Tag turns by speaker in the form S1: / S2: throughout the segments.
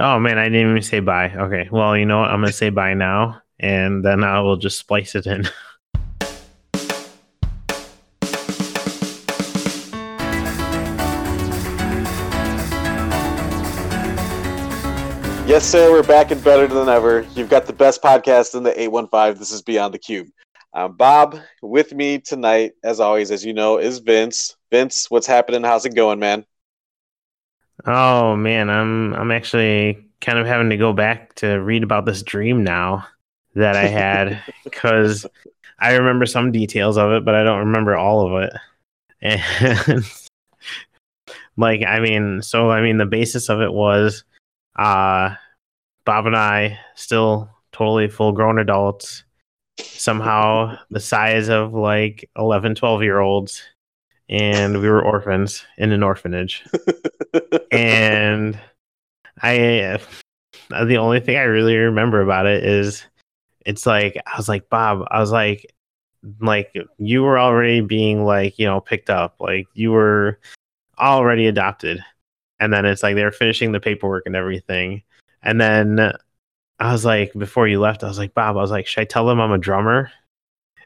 S1: Oh man, I didn't even say bye. Okay, well, you know what? I'm gonna say bye now, and then I will just splice it in.
S2: Yes, sir. We're back and better than ever. You've got the best podcast in the 815. This is Beyond the Cube. Um, Bob, with me tonight, as always, as you know, is Vince. Vince, what's happening? How's it going, man?
S1: Oh man, I'm I'm actually kind of having to go back to read about this dream now that I had because I remember some details of it, but I don't remember all of it. And like, I mean, so I mean, the basis of it was uh Bob and I still totally full grown adults, somehow the size of like 11, 12 year olds, and we were orphans in an orphanage. and I, uh, the only thing I really remember about it is it's like, I was like, Bob, I was like, like you were already being like, you know, picked up, like you were already adopted. And then it's like they're finishing the paperwork and everything and then I was like, before you left, I was like, Bob, I was like, should I tell them I'm a drummer?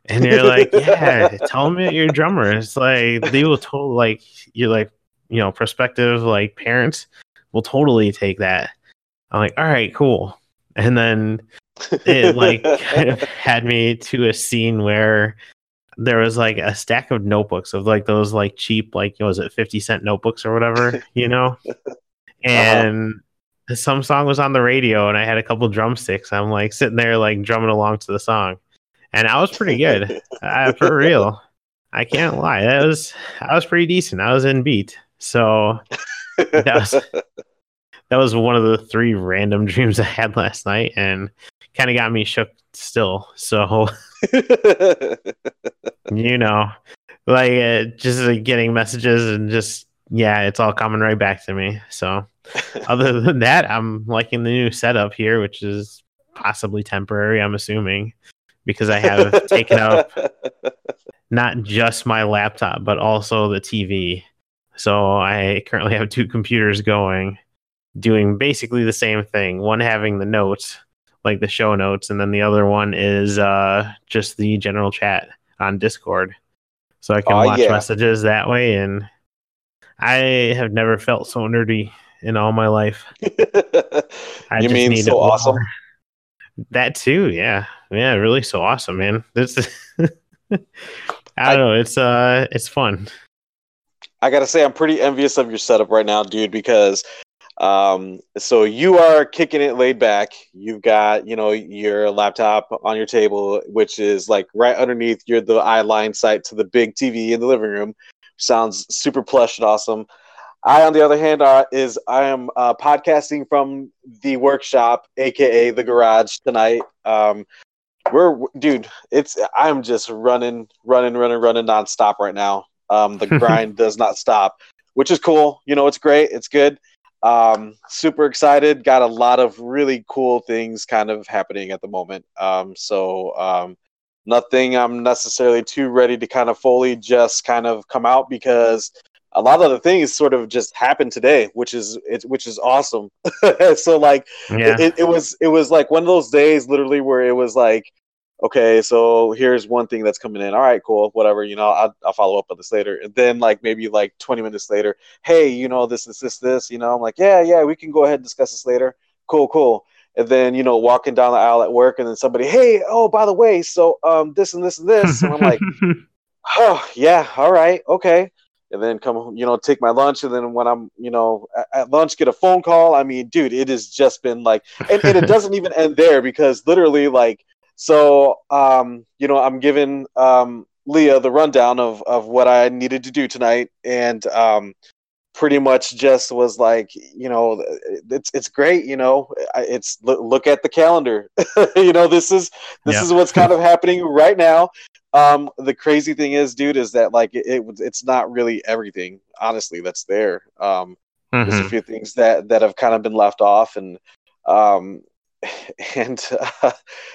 S1: And you're like, yeah, tell them that you're a drummer. It's like they will totally like you're like, you know, prospective like parents will totally take that. I'm like, all right, cool. And then it like kind of had me to a scene where there was like a stack of notebooks of like those like cheap like was it 50 cent notebooks or whatever, you know? Uh-huh. And uh-huh some song was on the radio and I had a couple drumsticks. I'm like sitting there like drumming along to the song, and I was pretty good uh, for real. I can't lie. That was I was pretty decent. I was in beat. So that was that was one of the three random dreams I had last night, and kind of got me shook still. So you know, like uh, just getting messages and just yeah, it's all coming right back to me. So other than that, I'm liking the new setup here, which is possibly temporary, I'm assuming, because I have taken up not just my laptop, but also the TV. So I currently have two computers going, doing basically the same thing. One having the notes, like the show notes, and then the other one is uh, just the general chat on Discord. So I can oh, watch yeah. messages that way. And I have never felt so nerdy in all my life.
S2: I you mean so awesome?
S1: That too, yeah, yeah, really so awesome, man. This, I don't know, it's uh, it's fun.
S2: I gotta say, I'm pretty envious of your setup right now, dude, because um, so you are kicking it laid back. You've got, you know, your laptop on your table, which is like right underneath your the eye line sight to the big TV in the living room. Sounds super plush and awesome. I, on the other hand, uh, is I am uh, podcasting from the workshop, aka the garage tonight. Um, we're dude, it's I'm just running, running, running, running nonstop right now. Um, the grind does not stop, which is cool. You know, it's great. It's good. Um, super excited. Got a lot of really cool things kind of happening at the moment. Um, so um, nothing I'm necessarily too ready to kind of fully just kind of come out because a lot of the things sort of just happened today, which is it, which is awesome. so like yeah. it, it was it was like one of those days literally where it was like, okay, so here's one thing that's coming in. All right, cool, whatever. You know, I'll, I'll follow up on this later. And then like maybe like 20 minutes later, hey, you know this this this this. You know, I'm like, yeah, yeah, we can go ahead and discuss this later. Cool, cool. And then you know, walking down the aisle at work, and then somebody, hey, oh, by the way, so um, this and this and this, and I'm like, oh yeah, all right, okay and then come you know take my lunch and then when i'm you know at, lunch get a phone call. I mean dude it has just been like and, and it doesn't even end there because literally like so um you know i'm giving um leah the rundown of of what i needed to do tonight. And um pretty much just was like you know it's it's great you know it's look at the calendar you know this is this yeah. is what's kind of happening right now um, the crazy thing is, dude, is that like it, it it's not really everything. Honestly, that's there. Um, mm-hmm. there's a mm-hmm. few things that that have kind of been left off, and um, and uh,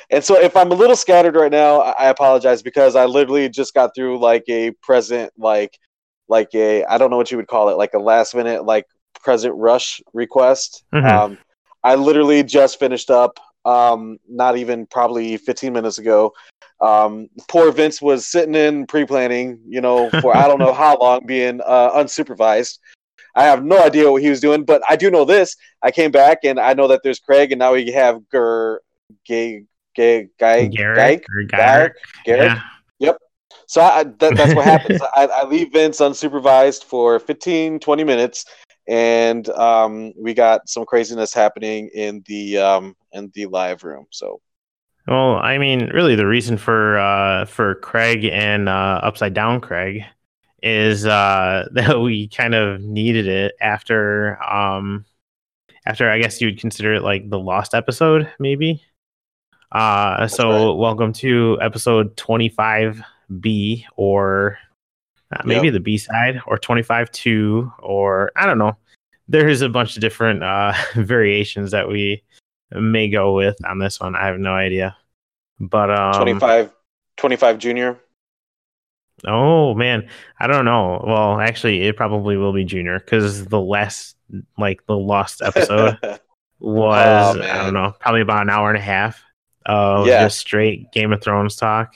S2: and so if I'm a little scattered right now, I apologize because I literally just got through like a present, like like a I don't know what you would call it, like a last minute like present rush request. Mm-hmm. Um, I literally just finished up. Um, not even probably 15 minutes ago. Um, poor Vince was sitting in pre-planning, you know, for I don't know how long, being uh, unsupervised. I have no idea what he was doing, but I do know this. I came back and I know that there's Craig, and now we have Ger, Gay, Gay, Guy,
S1: Garrick,
S2: Garrick, Garrick, Garrick. Yeah. So I, that, that's what happens. I, I, leave Vince unsupervised for 15, 20 minutes, and um, we got some craziness happening in the um, in the live room. So.
S1: Well, I mean, really, the reason for uh, for Craig and uh, Upside Down Craig is uh, that we kind of needed it after um, after I guess you would consider it like the lost episode, maybe. Uh, so right. welcome to episode 25B or uh, maybe yep. the B side or 25 2 or I don't know. There's a bunch of different uh, variations that we may go with on this one. I have no idea. But um,
S2: 25 25 junior
S1: Oh man, I don't know. Well, actually, it probably will be Junior because the last, like the lost episode, was oh, I don't know, probably about an hour and a half of yeah. just straight Game of Thrones talk.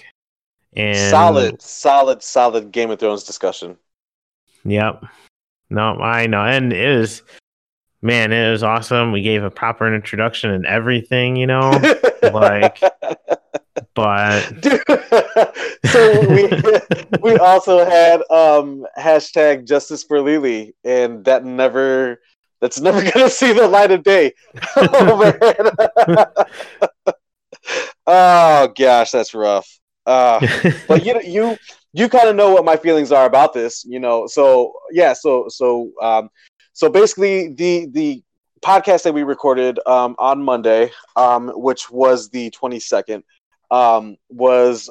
S1: And
S2: solid, solid, solid Game of Thrones discussion.
S1: Yep. No, I know, and it was, man, it was awesome. We gave a proper introduction and everything, you know, like but
S2: so we we also had um hashtag justice for Lily, and that never that's never gonna see the light of day. oh, man. oh gosh, that's rough. Uh, but you you you kind of know what my feelings are about this, you know. So yeah, so so um, so basically the the podcast that we recorded um, on Monday, um, which was the twenty second um, was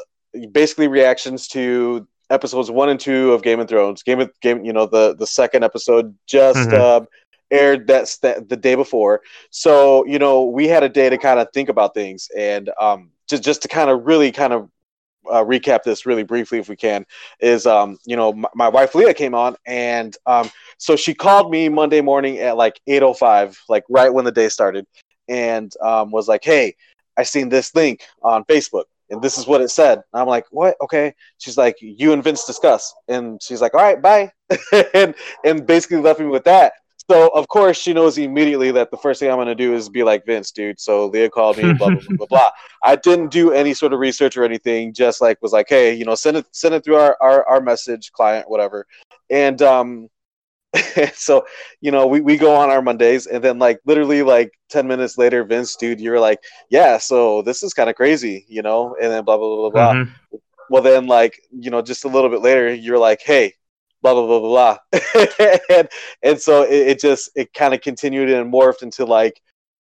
S2: basically reactions to episodes one and two of Game of Thrones. Game of Game, you know, the the second episode just mm-hmm. uh, aired that's that the day before. So you know, we had a day to kind of think about things and um, just just to kind of really kind of uh, recap this really briefly if we can is um you know my, my wife leah came on and um so she called me monday morning at like 805 like right when the day started and um was like hey I seen this link on Facebook and this is what it said. And I'm like, what? Okay. She's like, you and Vince discuss. And she's like, all right, bye. and and basically left me with that. So of course she knows immediately that the first thing I'm gonna do is be like Vince, dude. So Leah called me, blah blah blah blah blah. I didn't do any sort of research or anything. Just like was like, hey, you know, send it send it through our our, our message client, whatever. And um, so you know we, we go on our mondays and then like literally like 10 minutes later vince dude you're like yeah so this is kind of crazy you know and then blah blah blah blah mm-hmm. well then like you know just a little bit later you're like hey blah blah blah blah blah. And, and so it, it just it kind of continued and morphed into like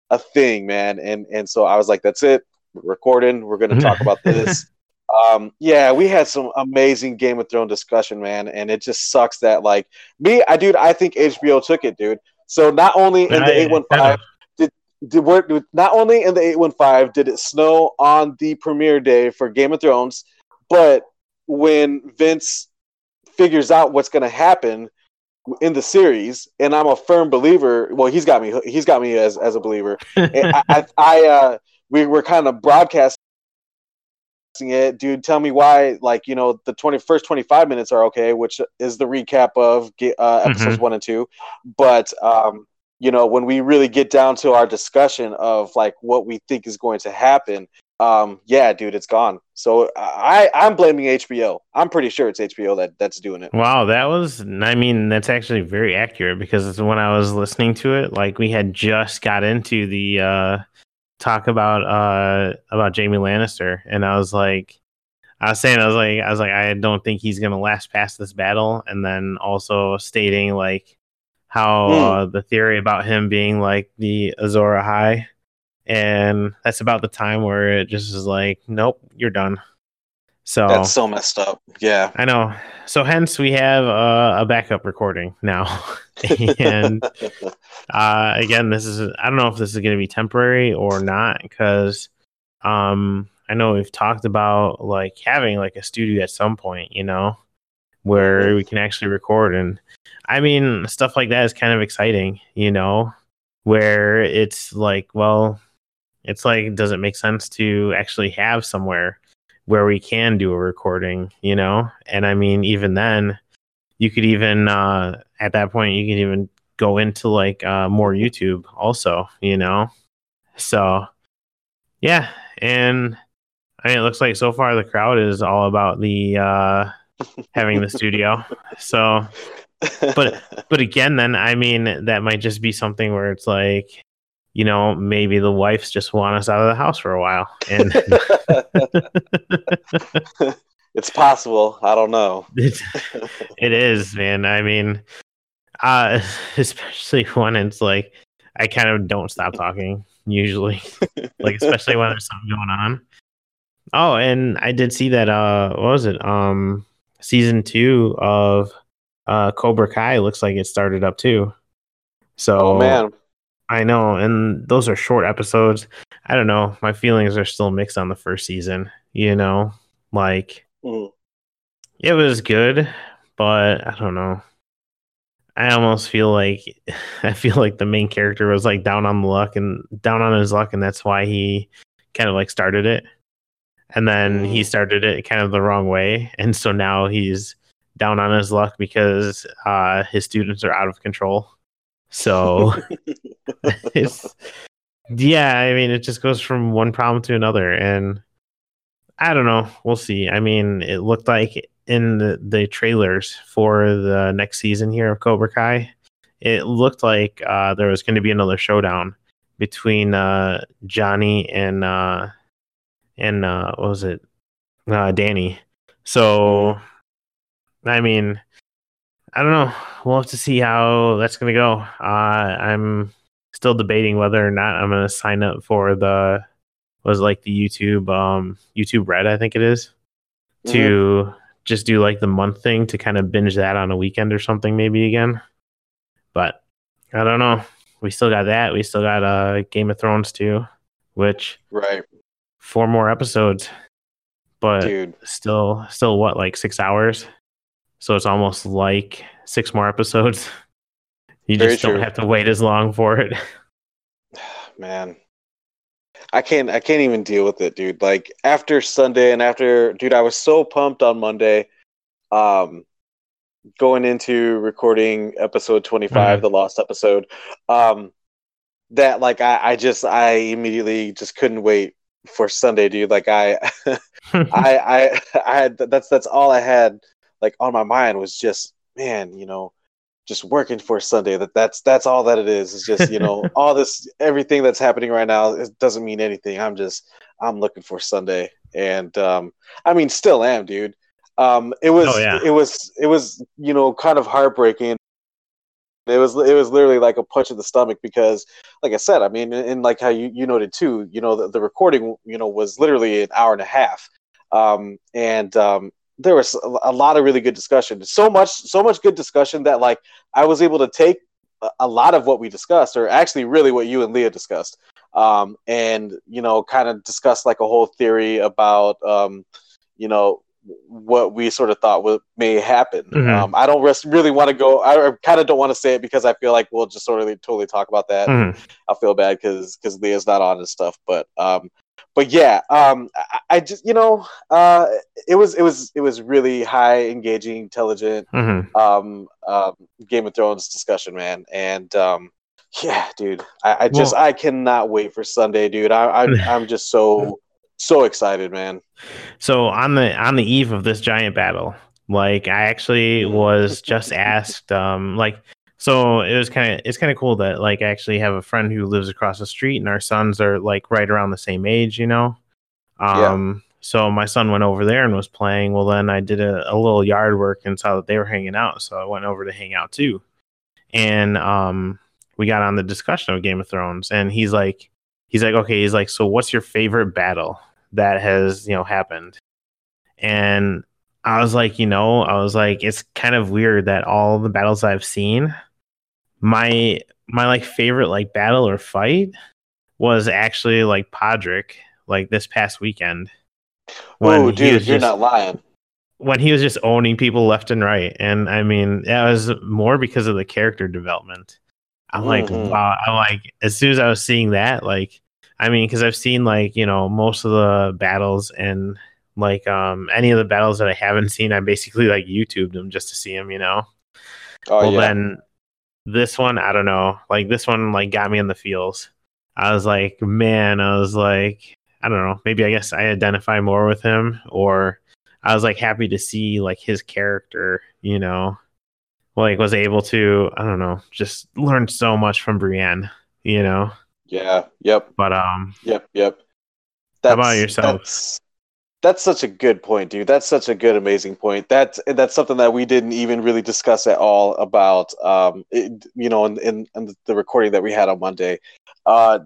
S2: a thing man. And and so i was like that's it. We're recording. We're gonna talk about this. Um, yeah, we had some amazing Game of Thrones discussion, man, and it just sucks that like me, I dude, I think HBO took it, dude. So not only in the eight one five did did not only in the eight one five did it snow on the premiere day for Game of Thrones, but when Vince figures out what's going to happen in the series, and I'm a firm believer. Well, he's got me. He's got me as as a believer. I, I, I uh, we were kind of broadcasting it, dude, tell me why, like, you know, the 20, first 25 minutes are okay, which is the recap of uh, episodes mm-hmm. one and two. But, um, you know, when we really get down to our discussion of like what we think is going to happen, um, yeah, dude, it's gone. So I, I'm blaming HBO. I'm pretty sure it's HBO that that's doing it.
S1: Wow, that was, I mean, that's actually very accurate because when I was listening to it, like we had just got into the, uh, talk about uh about Jaime Lannister, and I was like, I was saying, I was like, I was like, I don't think he's gonna last past this battle, and then also stating like how mm. uh, the theory about him being like the Azor Ahai, and that's about the time where it just is like, nope, you're done. So
S2: that's so messed up. Yeah,
S1: I know. So hence we have uh, a backup recording now, and uh, again, this is I don't know if this is going to be temporary or not because um, I know we've talked about like having like a studio at some point, you know, where mm-hmm. we can actually record, and I mean stuff like that is kind of exciting, you know. where it's like, well, it's like, does it make sense to actually have somewhere where we can do a recording, you know? And I mean, even then, you could even, uh, at that point, you could even go into like uh, more YouTube also, you know? So, yeah. And I mean, it looks like so far the crowd is all about the, uh, having the studio. So, but but again, then I mean that might just be something where it's like, you know, maybe the wives just want us out of the house for a while, and
S2: it's possible. I don't know.
S1: It's, it is, man. I mean, uh, especially when it's like I kind of don't stop talking usually, like especially when there's something going on. Oh, and I did see that. Uh, what was it? Um, season two of uh, Cobra Kai looks like it started up too. So,
S2: oh man,
S1: I know, and those are short episodes. I don't know. My feelings are still mixed on the first season. You know, like mm. it was good, but I don't know. I almost feel like I feel like the main character was like down on the luck and down on his luck, and that's why he kind of like started it. And then mm. he started it kind of the wrong way, and so now he's down on his luck because uh, his students are out of control. So it's yeah, I mean it just goes from one problem to another and I don't know, we'll see. I mean, it looked like in the, the trailers for the next season here of Cobra Kai, it looked like uh, there was going to be another showdown between uh, Johnny and uh, and uh, what was it, uh, Danny. So. I mean, I don't know. We'll have to see how that's going to go. Uh, I'm still debating whether or not I'm going to sign up for the was like the YouTube um YouTube Red, I think it is, mm-hmm. to just do like the month thing to kind of binge that on a weekend or something maybe again. But I don't know. We still got that. We still got uh Game of Thrones too, which
S2: right
S1: four more episodes, but Dude. still still what like six hours. So it's almost like six more episodes. You Very just don't have to wait as long for it.
S2: Man. I can't I can't even deal with it, dude. Like after Sunday and after dude, I was so pumped on Monday. Um going into recording episode 25, mm-hmm. the lost episode. Um that like I, I just I immediately just couldn't wait for Sunday, dude. Like I I I I had that's that's all I had like on my mind was just man, you know, just working for Sunday. That that's that's all that it is. It's just you know all this everything that's happening right now. It doesn't mean anything. I'm just I'm looking for Sunday, and um, I mean still am, dude. Um, it was oh, yeah. it was it was you know kind of heartbreaking. It was it was literally like a punch in the stomach because, like I said, I mean, and like how you, you noted too, you know, the, the recording, you know, was literally an hour and a half, um, and um, there was a lot of really good discussion. So much, so much good discussion that like I was able to take a lot of what we discussed, or actually, really what you and Leah discussed, um, and you know, kind of discuss like a whole theory about, um, you know, what we sort of thought would may happen. Mm-hmm. Um, I don't really want to go. I kind of don't want to say it because I feel like we'll just sort of totally talk about that. Mm-hmm. I'll feel bad because because Leah's not on and stuff. But um, but yeah, um, I, I, just you know, uh, it was it was it was really high, engaging, intelligent, mm-hmm. um, um, Game of Thrones discussion, man, and um, yeah, dude, I, I just well, I cannot wait for Sunday, dude. I, I I'm just so so excited, man.
S1: So on the on the eve of this giant battle, like I actually was just asked, um, like so it was kind of it's kind of cool that like I actually have a friend who lives across the street and our sons are like right around the same age, you know. Um yeah. so my son went over there and was playing. Well then I did a, a little yard work and saw that they were hanging out, so I went over to hang out too. And um we got on the discussion of Game of Thrones and he's like he's like okay, he's like so what's your favorite battle that has, you know, happened? And I was like, you know, I was like, it's kind of weird that all the battles I've seen, my my like favorite like battle or fight was actually like Podrick, like this past weekend.
S2: Oh, dude, you're just, not lying.
S1: When he was just owning people left and right, and I mean, that was more because of the character development. I'm like,
S2: Mhm.
S1: wow. I'm like, as soon as I was seeing that, like, I mean, because I've seen like you know most of the battles and like um any of the battles that I haven't seen, I basically like YouTubed them just to see them, you know.
S2: Oh
S1: well,
S2: yeah.
S1: then this one, I don't know. Like this one, like got me in the feels. I was like, man, I was like, I don't know. Maybe I guess I identify more with him, or I was like happy to see like his character, you know, like was able to, I don't know, just learn so much from Brienne, you know.
S2: yeah. Yep.
S1: But um,
S2: Yep. Yep.
S1: How about yourself?
S2: That's, that's such a good point, dude. That's such a good, amazing point. That's that's something that we didn't even really discuss at all about, um, it, you know, in, in, in the recording that we had on Monday. Uh,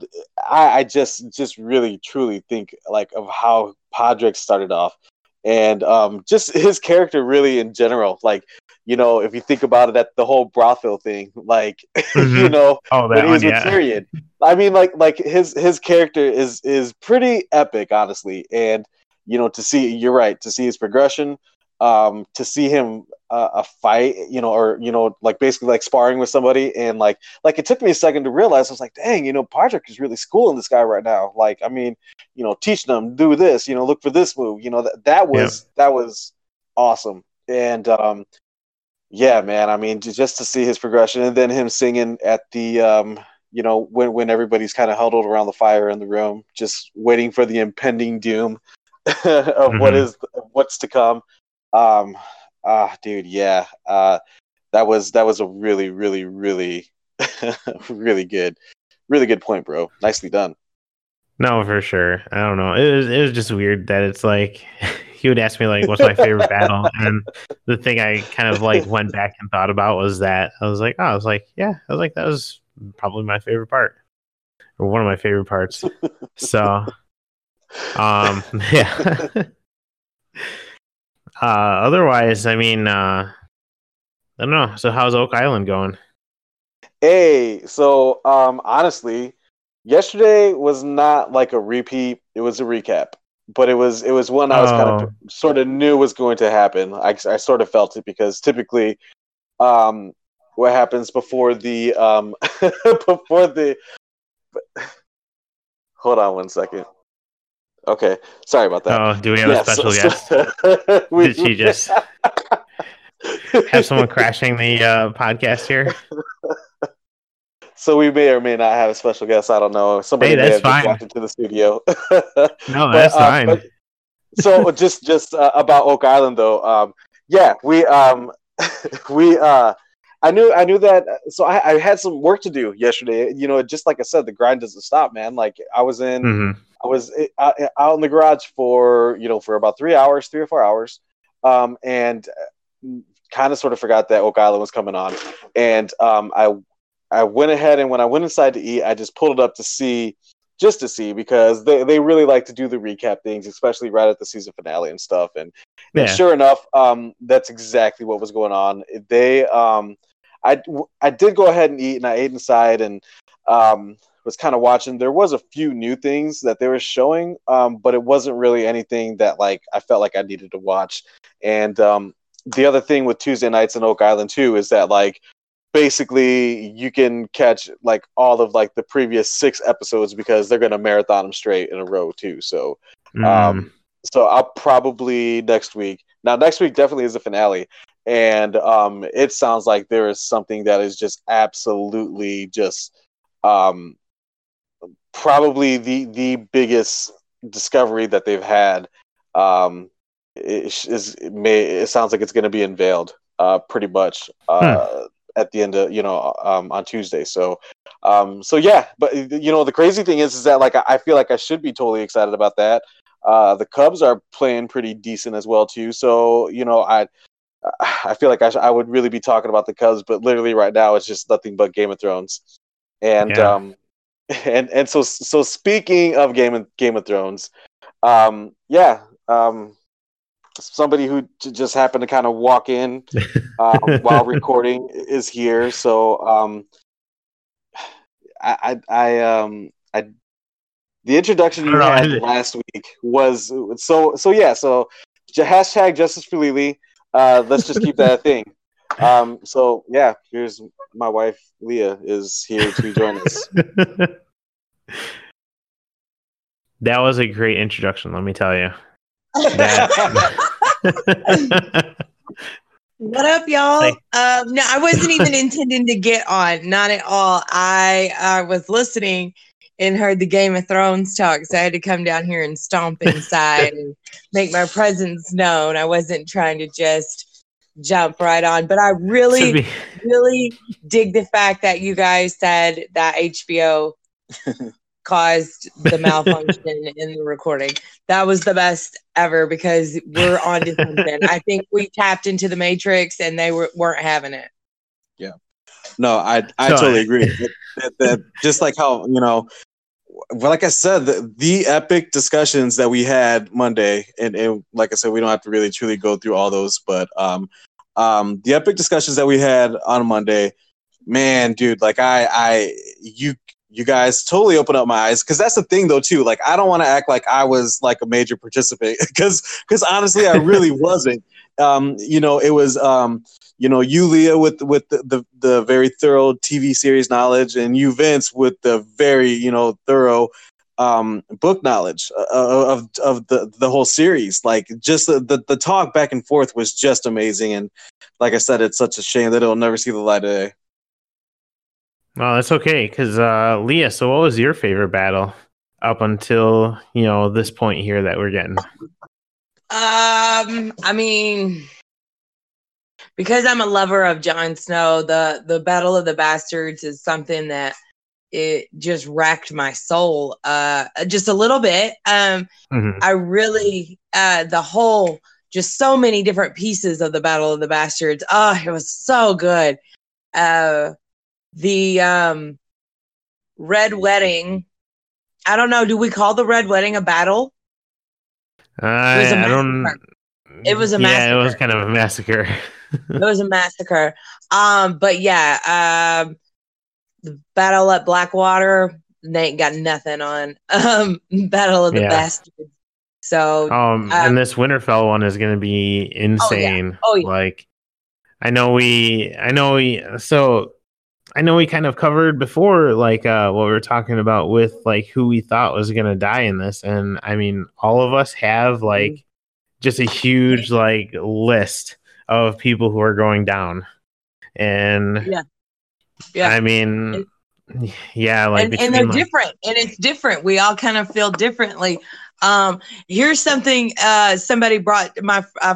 S2: I, I just just really truly think like of how Podrick started off, and um, just his character really in general. Like, you know, if you think about it, at the whole brothel thing, like, you
S1: Mhm.
S2: know,
S1: oh
S2: when
S1: that
S2: he was
S1: one,
S2: with
S1: yeah,
S2: Tyrion. I mean, like like his his character is is pretty epic, honestly. And you know, to see you're right to see his progression, um, to see him uh, a fight, you know, or you know, like basically like sparring with somebody, and like like it took me a second to realize I was like, dang, you know, Podrick is really schooling this guy right now. Like, I mean, you know, teaching them, do this, you know, look for this move. You know, that that was that was awesome. And um, yeah, man. I mean, just to see his progression, and then him singing at the, um, you know, when when everybody's kind of huddled around the fire in the room, just waiting for the impending doom of what
S1: Mhm.
S2: is what's to come. Um, ah, dude, yeah. Uh, that was that was a really, really, really, really good, really good point, bro. Nicely done.
S1: no, for sure. I don't know. It was it was just weird that it's like he would ask me like, "What's my favorite battle?" And the thing I kind of like went back and thought about was that I was like, "Oh, I was like, yeah, I was like, that was probably my favorite part, or one of my favorite parts." So, um, yeah. uh, otherwise, I mean, uh, I don't know. So, how's Oak Island going?
S2: Hey, so um, honestly, yesterday was not like a repeat; it was a recap. But it was it was one I was kind
S1: Oh.
S2: of sort of knew was going to happen. I, I sort of felt it because typically, um, what happens before the um before the hold on one second. Okay, sorry about that.
S1: Oh, do we have
S2: Yeah,
S1: a special
S2: so-
S1: guest?
S2: so- we-
S1: Did she just have someone crashing the uh, podcast here?
S2: So we may or may not have a special guest. I don't know. Somebody
S1: Hey,
S2: may have
S1: fine.
S2: walked into the studio.
S1: No,
S2: But,
S1: that's
S2: uh,
S1: fine.
S2: but- so just just uh, about Oak Island though. Um, yeah, we um, we uh, I knew I knew that. So I, I had some work to do yesterday. You know, just like I said, the grind doesn't stop, man. Like I was in
S1: hmm
S2: I was uh, out, out in the garage for you know for about three hours, three or four hours, um, and kind of sort of forgot that Oak Island was coming on, and um, I I went ahead and when I went inside to eat, I just pulled it up to see, just to see because they, they really like to do the recap things, especially right at the season finale and stuff. And, and sure enough, um, that's exactly what was going on. They um, I I did go ahead and eat, and I ate inside and um was kind of watching. There was a few new things that they were showing, um, but it wasn't really anything that like I felt like I needed to watch. And um, the other thing with Tuesday nights in Oak Island too is that like basically you can catch like all of like the previous six episodes because they're gonna marathon them straight in a row too. So
S1: Mm.
S2: um, so I'll probably next week. Now next week definitely is the finale, and um, it sounds like there is something that is just absolutely just um, probably the the biggest discovery that they've had. Um, is it may it sounds like it's going to be unveiled uh, pretty much uh, at the end of you know um, on Tuesday. So um, so yeah, but you know the crazy thing is is that like I, I feel like I should be totally excited about that. Uh, the Cubs are playing pretty decent as well too. So you know I I feel like I, sh- I would really be talking about the Cubs, but literally right now it's just nothing but Game of Thrones. And
S1: Yeah.
S2: um and and so so speaking of Game of Game of Thrones, um yeah, um somebody who just happened to kind of walk in um, while recording is here. So um I I, I um I the introduction you
S1: I
S2: had last week was so so yeah so hashtag justice for Lily. Uh, let's just keep that a thing. Um, so yeah, here's my wife Leah is here to join us.
S1: that was a great introduction, let me tell you.
S3: what up, y'all? Um, no, I wasn't even intending to get on, not at all. I uh, was listening and heard the Game of Thrones talk, so I had to come down here and stomp inside and make my presence known. I wasn't trying to just jump right on, but I really, really dig the fact that you guys said that HBO caused the malfunction in the recording. That was the best ever because we're on to something. I think we tapped into the matrix and they were, weren't having it.
S2: Yeah. No, I I totally agree. that, that, just like how you know well, like I said, the, the, epic discussions that we had Monday, and, and, like I said, we don't have to really truly go through all those, but um, um, the epic discussions that we had on Monday, man, dude, like I, I, you, you guys totally open up my eyes because that's the thing though too. Like I don't want to act like I was like a major participant because because honestly I really wasn't. Um, you know, it was um, you know, you Leah with with the, the, the very thorough TV series knowledge, and you Vince with the very you know thorough um, book knowledge uh, uh, of of the the whole series. Like just the, the, the talk back and forth was just amazing, and like I said, it's such a shame that it'll never see the light of day.
S1: Well, that's okay, because uh, Leah. So, what was your favorite battle up until you know this point here that we're getting?
S3: Um, I mean, because I'm a lover of Jon Snow, the the Battle of the Bastards is something that it just racked my soul uh just a little bit. Um mm-hmm. I really uh the whole just so many different pieces of the Battle of the Bastards. Oh, it was so good. Uh the um Red Wedding. I don't know, do we call the Red Wedding a battle?
S1: I, I don't
S3: it was a
S1: massacre. Yeah, it was kind of a massacre.
S3: it was a massacre. Um, but yeah, um, the battle at Blackwater, they ain't got nothing on. Um, battle of the yeah. Bastards. So,
S1: um, and this Winterfell one is going to be insane. Oh yeah. oh yeah. Like, I know we, I know we, so I know we kind of covered before, like, uh, what we were talking about with like who we thought was going to die in this. And I mean, all of us have mm-hmm. like just a huge like list of people who are going down. And
S3: yeah, yeah.
S1: I mean, and, yeah, like
S3: and, and they're like, different, and it's different. We all kind of feel differently. Um, here's something uh, somebody brought my uh,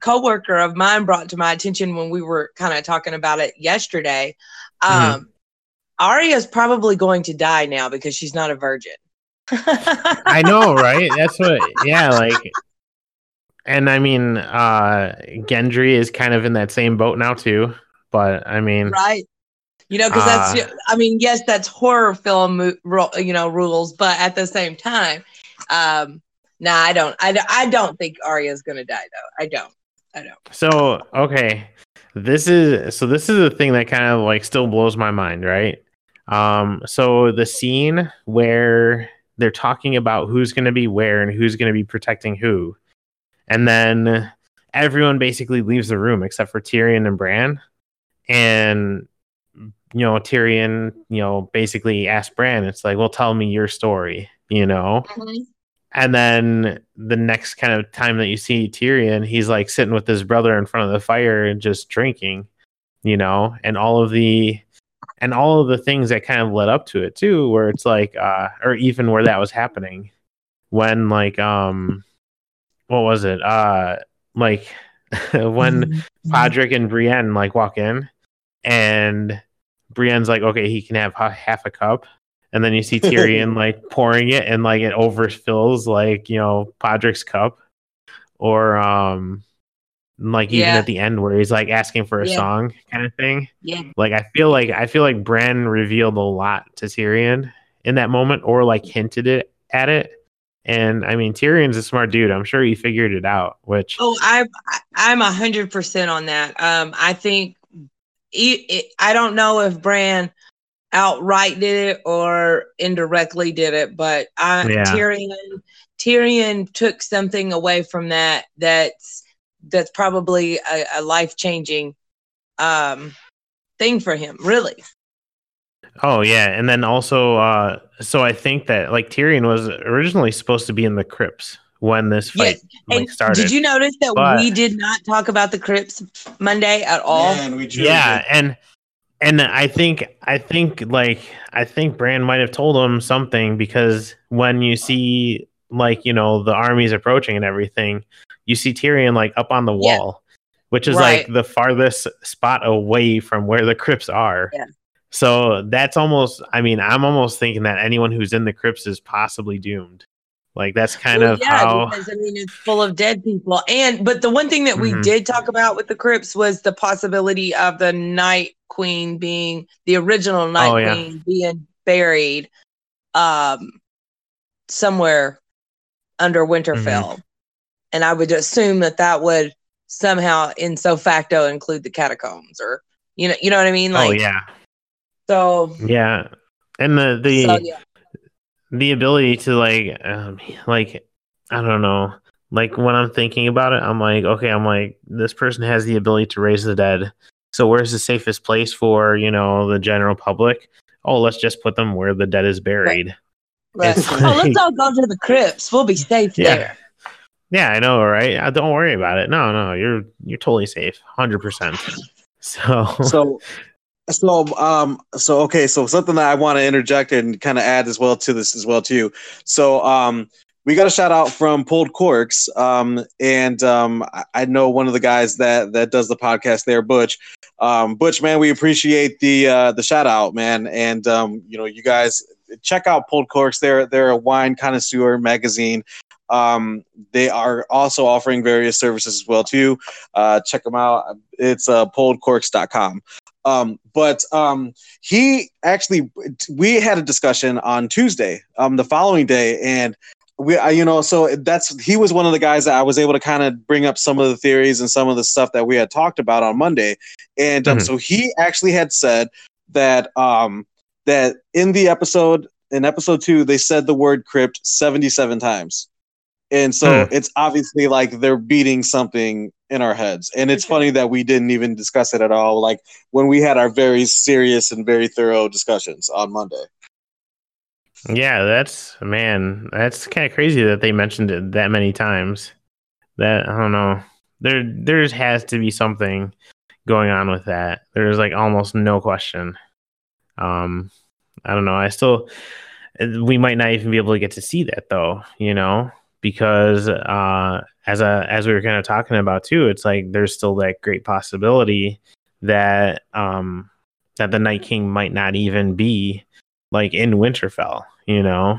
S3: coworker of mine brought to my attention when we were kind of talking about it yesterday. Mm-hmm. Um, mm-hmm. Arya's probably going to die now because she's not a virgin.
S1: I know, right? That's what. Yeah, like and I mean, uh Gendry is kind of in that same boat now too. But I mean,
S3: right? You know, because uh, that's. I mean, yes, that's horror film, you know, rules, but at the same time, um, nah, I don't. I, I don't think Arya's gonna die though. I don't. I don't.
S1: So okay, this is so this is a thing that kind of like still blows my mind, right? Um, so the scene where they're talking about who's going to be where and who's going to be protecting who and then everyone basically leaves the room except for Tyrion and Bran. And you know, Tyrion, you know, basically asks Bran, it's like, well, tell me your story, you know? Mm-hmm. And then the next kind of time that you see Tyrion, he's like sitting with his brother in front of the fire and just drinking, you know, and all of the and all of the things that kind of led up to it too, where it's like uh or even where that was happening when like um what was it? Uh, like when mm-hmm. Podrick and Brienne like walk in, and Brienne's like, okay, he can have half a cup, and then you see Tyrion like pouring it, and like it overfills like you know Podrick's cup, or um, like even yeah. at the end where he's like asking for a yeah. song kind of thing.
S3: Yeah,
S1: like I feel like I feel like Bran revealed a lot to Tyrion in that moment, or like hinted it at it and I mean, Tyrion's a smart dude. I'm sure he figured it out. Which
S3: oh, I I'm a hundred percent on that. Um, I think it, it, I don't know if Bran outright did it or indirectly did it, but I, yeah. Tyrion Tyrion took something away from that that's that's probably a, a life changing um thing for him, really.
S1: Oh yeah, and then also, uh, so I think that like Tyrion was originally supposed to be in the crypts when this fight
S3: Yes,
S1: like started.
S3: did you notice that
S1: But-
S3: we did not talk about the crypts Monday at all?
S2: Man, we
S1: yeah,
S2: did.
S1: and and I think I think like I think Bran might have told him something because when you see like you know the armies approaching and everything, you see Tyrion like up on the
S3: Yeah.
S1: wall, which is
S3: Right.
S1: like the farthest spot away from where the crypts are.
S3: Yeah.
S1: So that's almost. I mean, I'm almost thinking that anyone who's in the crypts is possibly doomed. Like that's kind
S3: Well,
S1: of
S3: yeah,
S1: how.
S3: because I mean it's full of dead people. And but the one thing that we
S1: Mhm.
S3: did talk about with the crypts was the possibility of the Night Queen being the original Night
S1: Oh, yeah.
S3: Queen being buried um somewhere under Winterfell.
S1: Mm-hmm.
S3: And I would assume that that would somehow in so facto include the catacombs or you know you know what I mean like
S1: oh yeah,
S3: so
S1: yeah, and the the.
S3: so yeah
S1: the ability to like um, like i don't know. Like when i'm thinking about it i'm like okay i'm like this person has the ability to raise the dead. So where's the safest place for you know the general public? Oh let's just put them where the dead is buried.
S3: Right.
S1: It's
S3: oh let's all go to the crypts we'll be safe
S1: Yeah.
S3: there.
S1: Yeah i know right? Uh, don't worry about it. No no you're you're totally safe. 100% so
S2: so so um so okay so something that i want to interject and kind of add as well to this as well too so um we got a shout out from pulled corks um and um I- know one of the guys that that does the podcast there butch. Um butch man we appreciate the uh the shout out man. And um you know you guys check out pulled corks. They're they're a wine connoisseur magazine. Um they are also offering various services as well too. Uh check them out. It's uh pulledcorks.com um, but um, he actually, we had a discussion on Tuesday, um, the following day, and we, I, you know, so that's he was one of the guys that I was able to kind of bring up some of the theories and some of the stuff that we had talked about on Monday, and um,
S1: Mhm.
S2: so he actually had said that um, that in the episode in episode two they said the word crypt seventy seven times. And so it's obviously like they're beating something in our heads. And it's funny that we didn't even discuss it at all. Like when we had our very serious and very thorough discussions on Monday.
S1: yeah that's man that's kind of crazy that they mentioned it that many times that i don't know there there has to be something going on with that there's like almost no question um i don't know i still we might not even be able to get to see that though you know because uh as a as we were kind of talking about too it's like there's still that great possibility that um that the night king might not even be like in winterfell you know?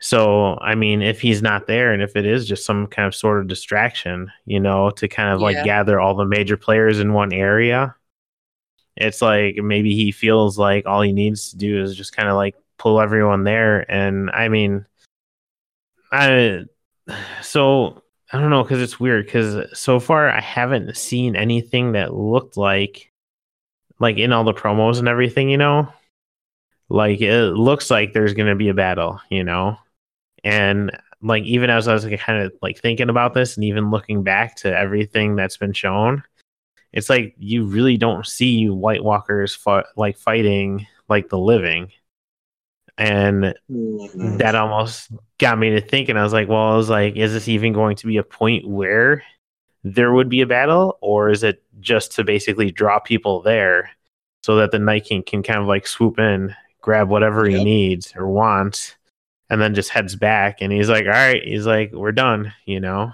S1: So i mean if he's not there and if it is just some kind of sort of distraction you know to kind of like gather all the major players in one area it's like maybe he feels like all he needs to do is just kind of like pull everyone there. And i mean i so i don't know because it's weird because so far i haven't seen anything that looked like like in all the promos and everything you know? Like it looks like there's gonna be a battle you know? And like even as i was like, kind of like thinking about this and even looking back to everything that's been shown it's like you really don't see white walkers like fighting like the living and mm. that almost got me to thinking. I was like well i was like is this even going to be a point where there would be a battle or is it just to basically draw people there so that the night king can kind of like swoop in grab whatever he needs or wants and then just heads back and he's like all right he's like we're done you know?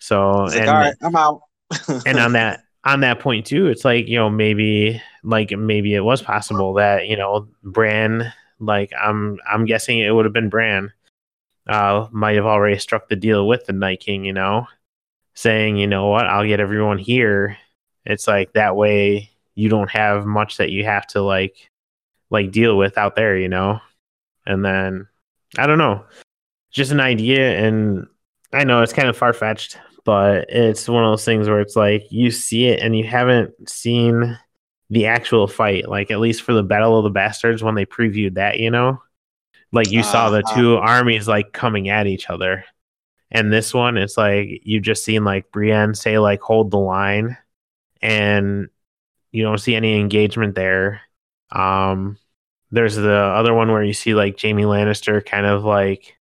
S1: So
S2: He's like, all right, I'm out.
S1: and on that on that point too it's like you know maybe like maybe it was possible that you know bran like i'm i'm guessing it would have been bran uh might have already struck the deal with the night king you know? Saying you know what? I'll get everyone here. It's like that way you don't have much that you have to like like deal with out there you know? And then i don't know. Just an idea and i know it's kind of far-fetched but it's one of those things where it's like you see it and you haven't seen the actual fight like at least for the battle of the bastards when they previewed that you know like you saw the
S2: Uh-huh.
S1: two armies like coming at each other and this one it's like you just seen like brienne say like hold the line and you don't see any engagement there. Um, there's the other one where you see like Jaime Lannister kind of like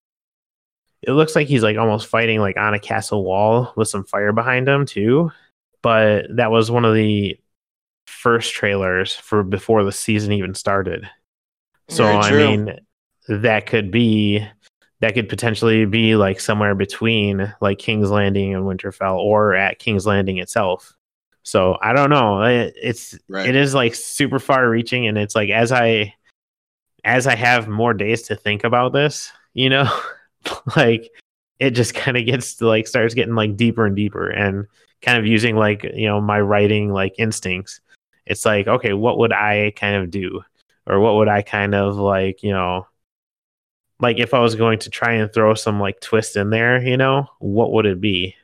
S1: it looks like he's like almost fighting like on a castle wall with some fire behind him too. But that was one of the first trailers for before the season even started. So I mean that could be that could potentially be like somewhere between like King's Landing and Winterfell or at King's Landing itself. So I don't know. It, it's right. it is like super far reaching and it's like as I as I have more days to think about this, you know, like it just kind of gets to, like starts getting like deeper and deeper and kind of using like, you know, my writing like instincts. It's like, okay, what would I kind of do? Or what would I kind of like, you know, like if I was going to try and throw some like twist in there, you know, what would it be?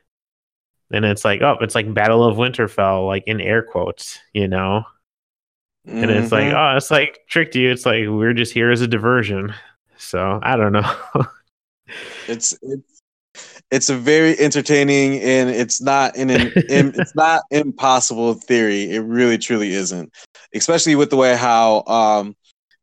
S1: And it's like, oh, it's like Battle of Winterfell, like in air quotes, you know. Mm-hmm. And it's like, mm-hmm. oh, it's like tricked you. It's like we're just here as a diversion. So I don't know.
S2: it's it's it's a very entertaining and it's not an, an it's not impossible theory. It really truly isn't. Especially with the way how um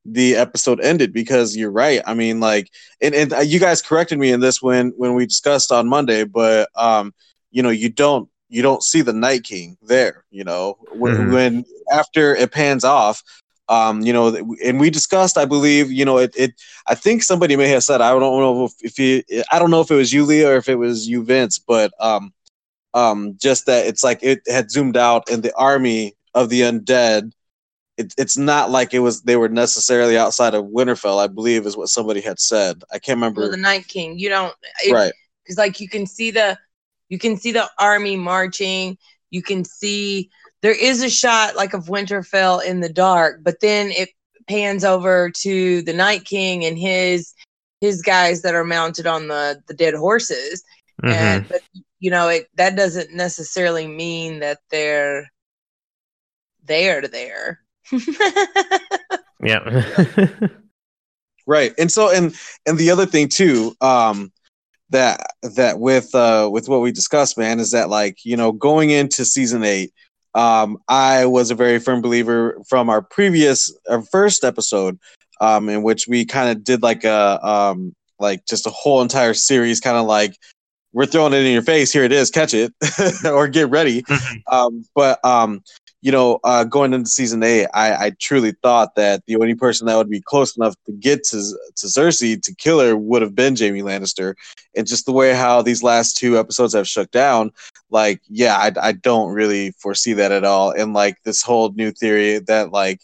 S2: the episode ended because you're right. I mean, like, and, and uh, you guys corrected me in this when when we discussed on Monday, but um, you know, you don't you don't see the Night King there. You know, when, mm-hmm. when after it pans off, um, you know, and we discussed, I believe, you know, it, it, I think somebody may have said, I don't know if, if he, I don't know if it was you, Leah, or if it was you, Vince, but, um, um, just that it's like it had zoomed out and the army of the undead it, it's not like it was they were necessarily outside of Winterfell. I believe is what somebody had said. I can't remember.
S3: Well, the Night King. You don't
S2: it, right
S3: because like you can see the you can see the army marching. You can see there is a shot like of Winterfell in the dark, but then it pans over to the Night King and his his guys that are mounted on the the dead horses. Mm-hmm. And but you know it that doesn't necessarily mean that they're there there
S1: yeah.
S2: right. And so and and the other thing too, um, that that with uh with what we discussed, man, is that like, you know, going into season eight, um, I was a very firm believer from our previous our first episode, um, in which we kind of did like a um like just a whole entire series, kind of like we're throwing it in your face. Here it is, catch it or get ready. Mm-hmm. um, but um, you know, uh, going into season eight, I, I truly thought that the only person that would be close enough to get to to Cersei to kill her would have been Jaime Lannister. And just the way how these last two episodes have shook down, like, yeah, I, I don't really foresee that at all. And like this whole new theory that like,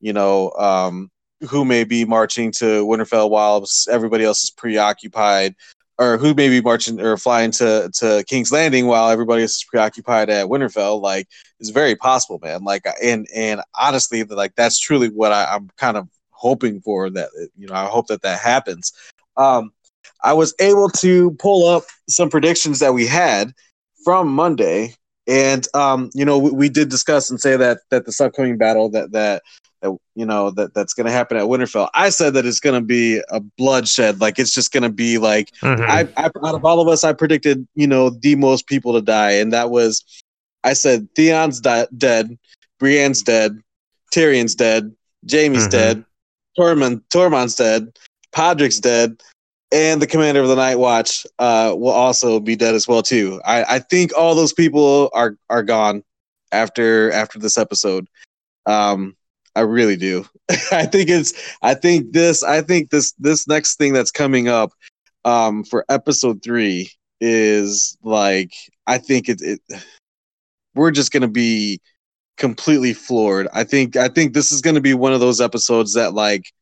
S2: you know, um, who may be marching to Winterfell while everybody else is preoccupied or who may be marching or flying to to King's Landing while everybody else is preoccupied at Winterfell, like is very possible, man. Like, and and honestly, like that's truly what I, I'm kind of hoping for. That you know, I hope that that happens. Um, I was able to pull up some predictions that we had from Monday, and um, you know, we, we did discuss and say that that this upcoming battle that that that you know that that's going to happen at Winterfell. I said that it's going to be a bloodshed. Like it's just going to be like mm-hmm. I, I, out of all of us, I predicted you know the most people to die, and that was I said Theon's di- dead, Brienne's dead, Tyrion's dead, Jaime's mm-hmm. dead, Tormund Tormund's dead, Podrick's dead, and the commander of the Night Watch uh, will also be dead as well too. I, I think all those people are are gone after after this episode. Um, I really do. I think it's I think this I think this this next thing that's coming up um for episode 3 is like I think it, it we're just going to be completely floored. I think I think this is going to be one of those episodes that like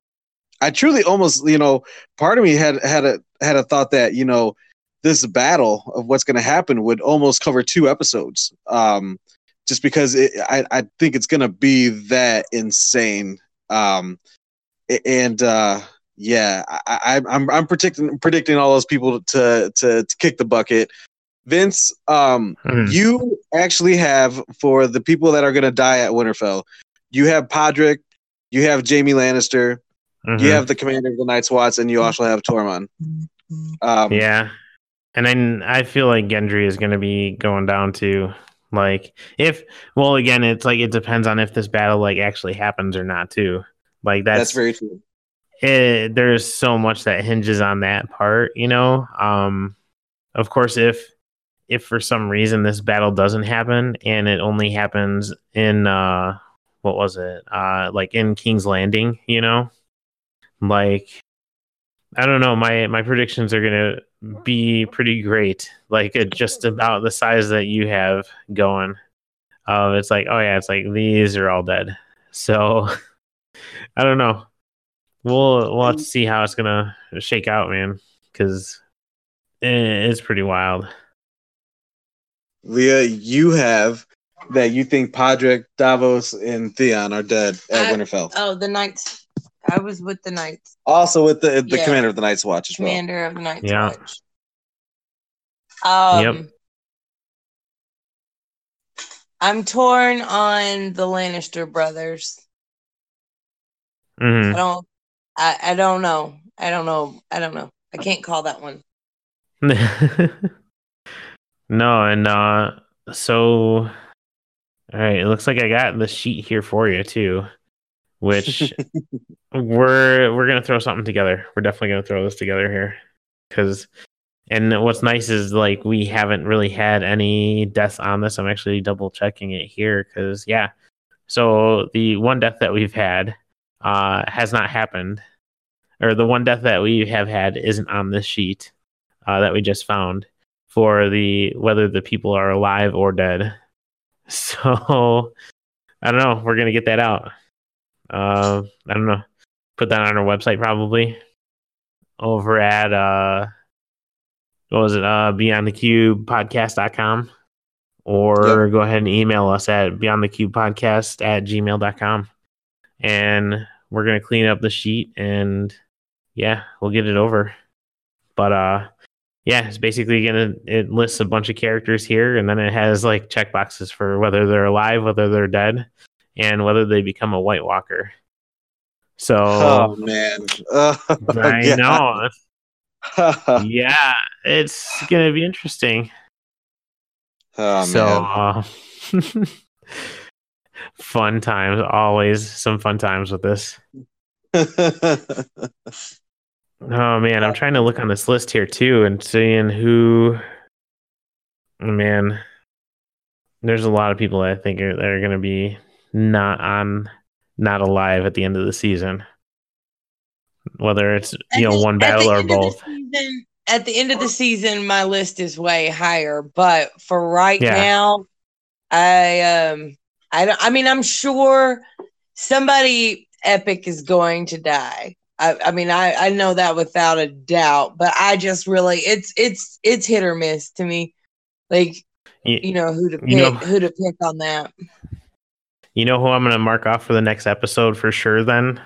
S2: I truly almost, you know, part of me had had a had a thought that, you know, this battle of what's going to happen would almost cover two episodes. Um just because it, I, I think it's gonna be that insane. Um, and uh, yeah, I, I'm I'm predicting predicting all those people to to, to kick the bucket. Vince, um, mm. you actually have for the people that are gonna die at Winterfell, you have Podrick, you have Jaime Lannister, mm-hmm. you have the commander of the Night's Watch, and you also have Tormund.
S1: Um, yeah, and then I feel like Gendry is going to be going down too. Like if well again it's like it depends on if this battle like actually happens or not too. Like that's,
S2: That's very true.
S1: it, there's so much that hinges on that part, you know. Um of course if if for some reason this battle doesn't happen and it only happens in uh what was it? Uh like in King's Landing, you know? Like I don't know, my my predictions are going to be pretty great. Like uh, just about the size that you have going. Uh, it's like, oh yeah, it's like these are all dead. So I don't know. We'll we'll have to see how it's gonna shake out, man. Because it's pretty wild.
S2: Leah, you have that you think Podrick, Davos, and Theon are dead at
S3: I-
S2: Winterfell.
S3: Oh, the Knights. I was with the Knights,
S2: Also with the the
S3: Yeah.
S2: commander of the Night's Watch as well.
S3: commander of the Knights
S1: Yeah.
S3: Watch. Um,
S1: Yep.
S3: I'm torn on the Lannister brothers.
S1: hmm
S3: I don't. I, I don't know. I don't know. I don't know. I can't call that one.
S1: no, and uh so all right, it looks like I got the sheet here for you too, which we're we're gonna throw something together. We're definitely gonna throw this together here. Cause and what's nice is like we haven't really had any deaths on this. I'm actually double checking it here because yeah. So the one death that we've had uh has not happened. Or the one death that we have had isn't on this sheet uh, that we just found for the whether the people are alive or dead. So I don't know. We're gonna get that out. Uh, I don't know. Put that on our website probably. Over at uh, what was it? Uh, Beyond the Cube podcast.com. Or go ahead and email us at beyond the cube podcast at gmail.com. And we're gonna clean up the sheet and yeah, we'll get it over. But uh yeah, it's basically gonna it lists a bunch of characters here, and then it has like check boxes for whether they're alive, whether they're dead, and whether they become a White Walker. So
S2: Oh man. Uh,
S1: I
S2: yeah.
S1: know, yeah, it's gonna be interesting.
S2: oh
S1: so
S2: man.
S1: uh, fun times, always some fun times with this. Oh man, I'm trying to look on this list here too and seeing who. Man, there's a lot of people I think are, that are going to be not on, not alive at the end of the season. Whether it's you know one battle or
S3: end of the
S1: both.
S3: season- at the end of the season, my list is way higher, but for right
S1: Yeah.
S3: now, I um I don't. I mean, I'm sure somebody epic is going to die. I, I mean, I, I know that without a doubt, but I just really it's it's it's hit or miss to me. Like
S1: You,
S3: you know who to pick
S1: You know-
S3: who to pick on that.
S1: You know who I'm going to mark off for the next episode for sure. Then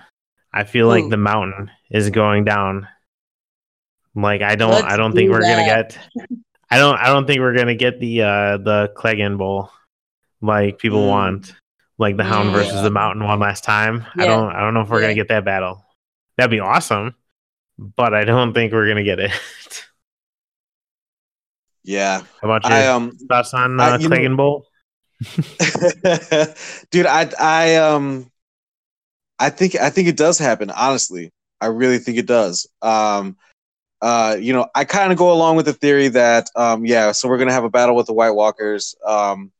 S1: I feel like the mountain is going down. Like I don't,
S3: Let's
S1: I don't think we're gonna get. I don't, I don't think we're gonna get the uh the Clegane Bowl like people
S2: Mm.
S1: want, like the Hound
S3: Mm.
S1: versus the Mountain one last time. I don't, I don't know if we're
S3: Yeah.
S1: gonna get that battle. That'd be awesome, but I don't think we're gonna get it.
S2: yeah.
S1: How about
S2: I
S1: your
S2: um
S1: thoughts on
S2: I-
S1: uh,
S2: you know-
S1: Clegane Bowl?
S2: dude i i um i think i think it does happen honestly. I really think it does. Um uh you know i kind of go along with the theory that um yeah so we're gonna have a battle with the white walkers um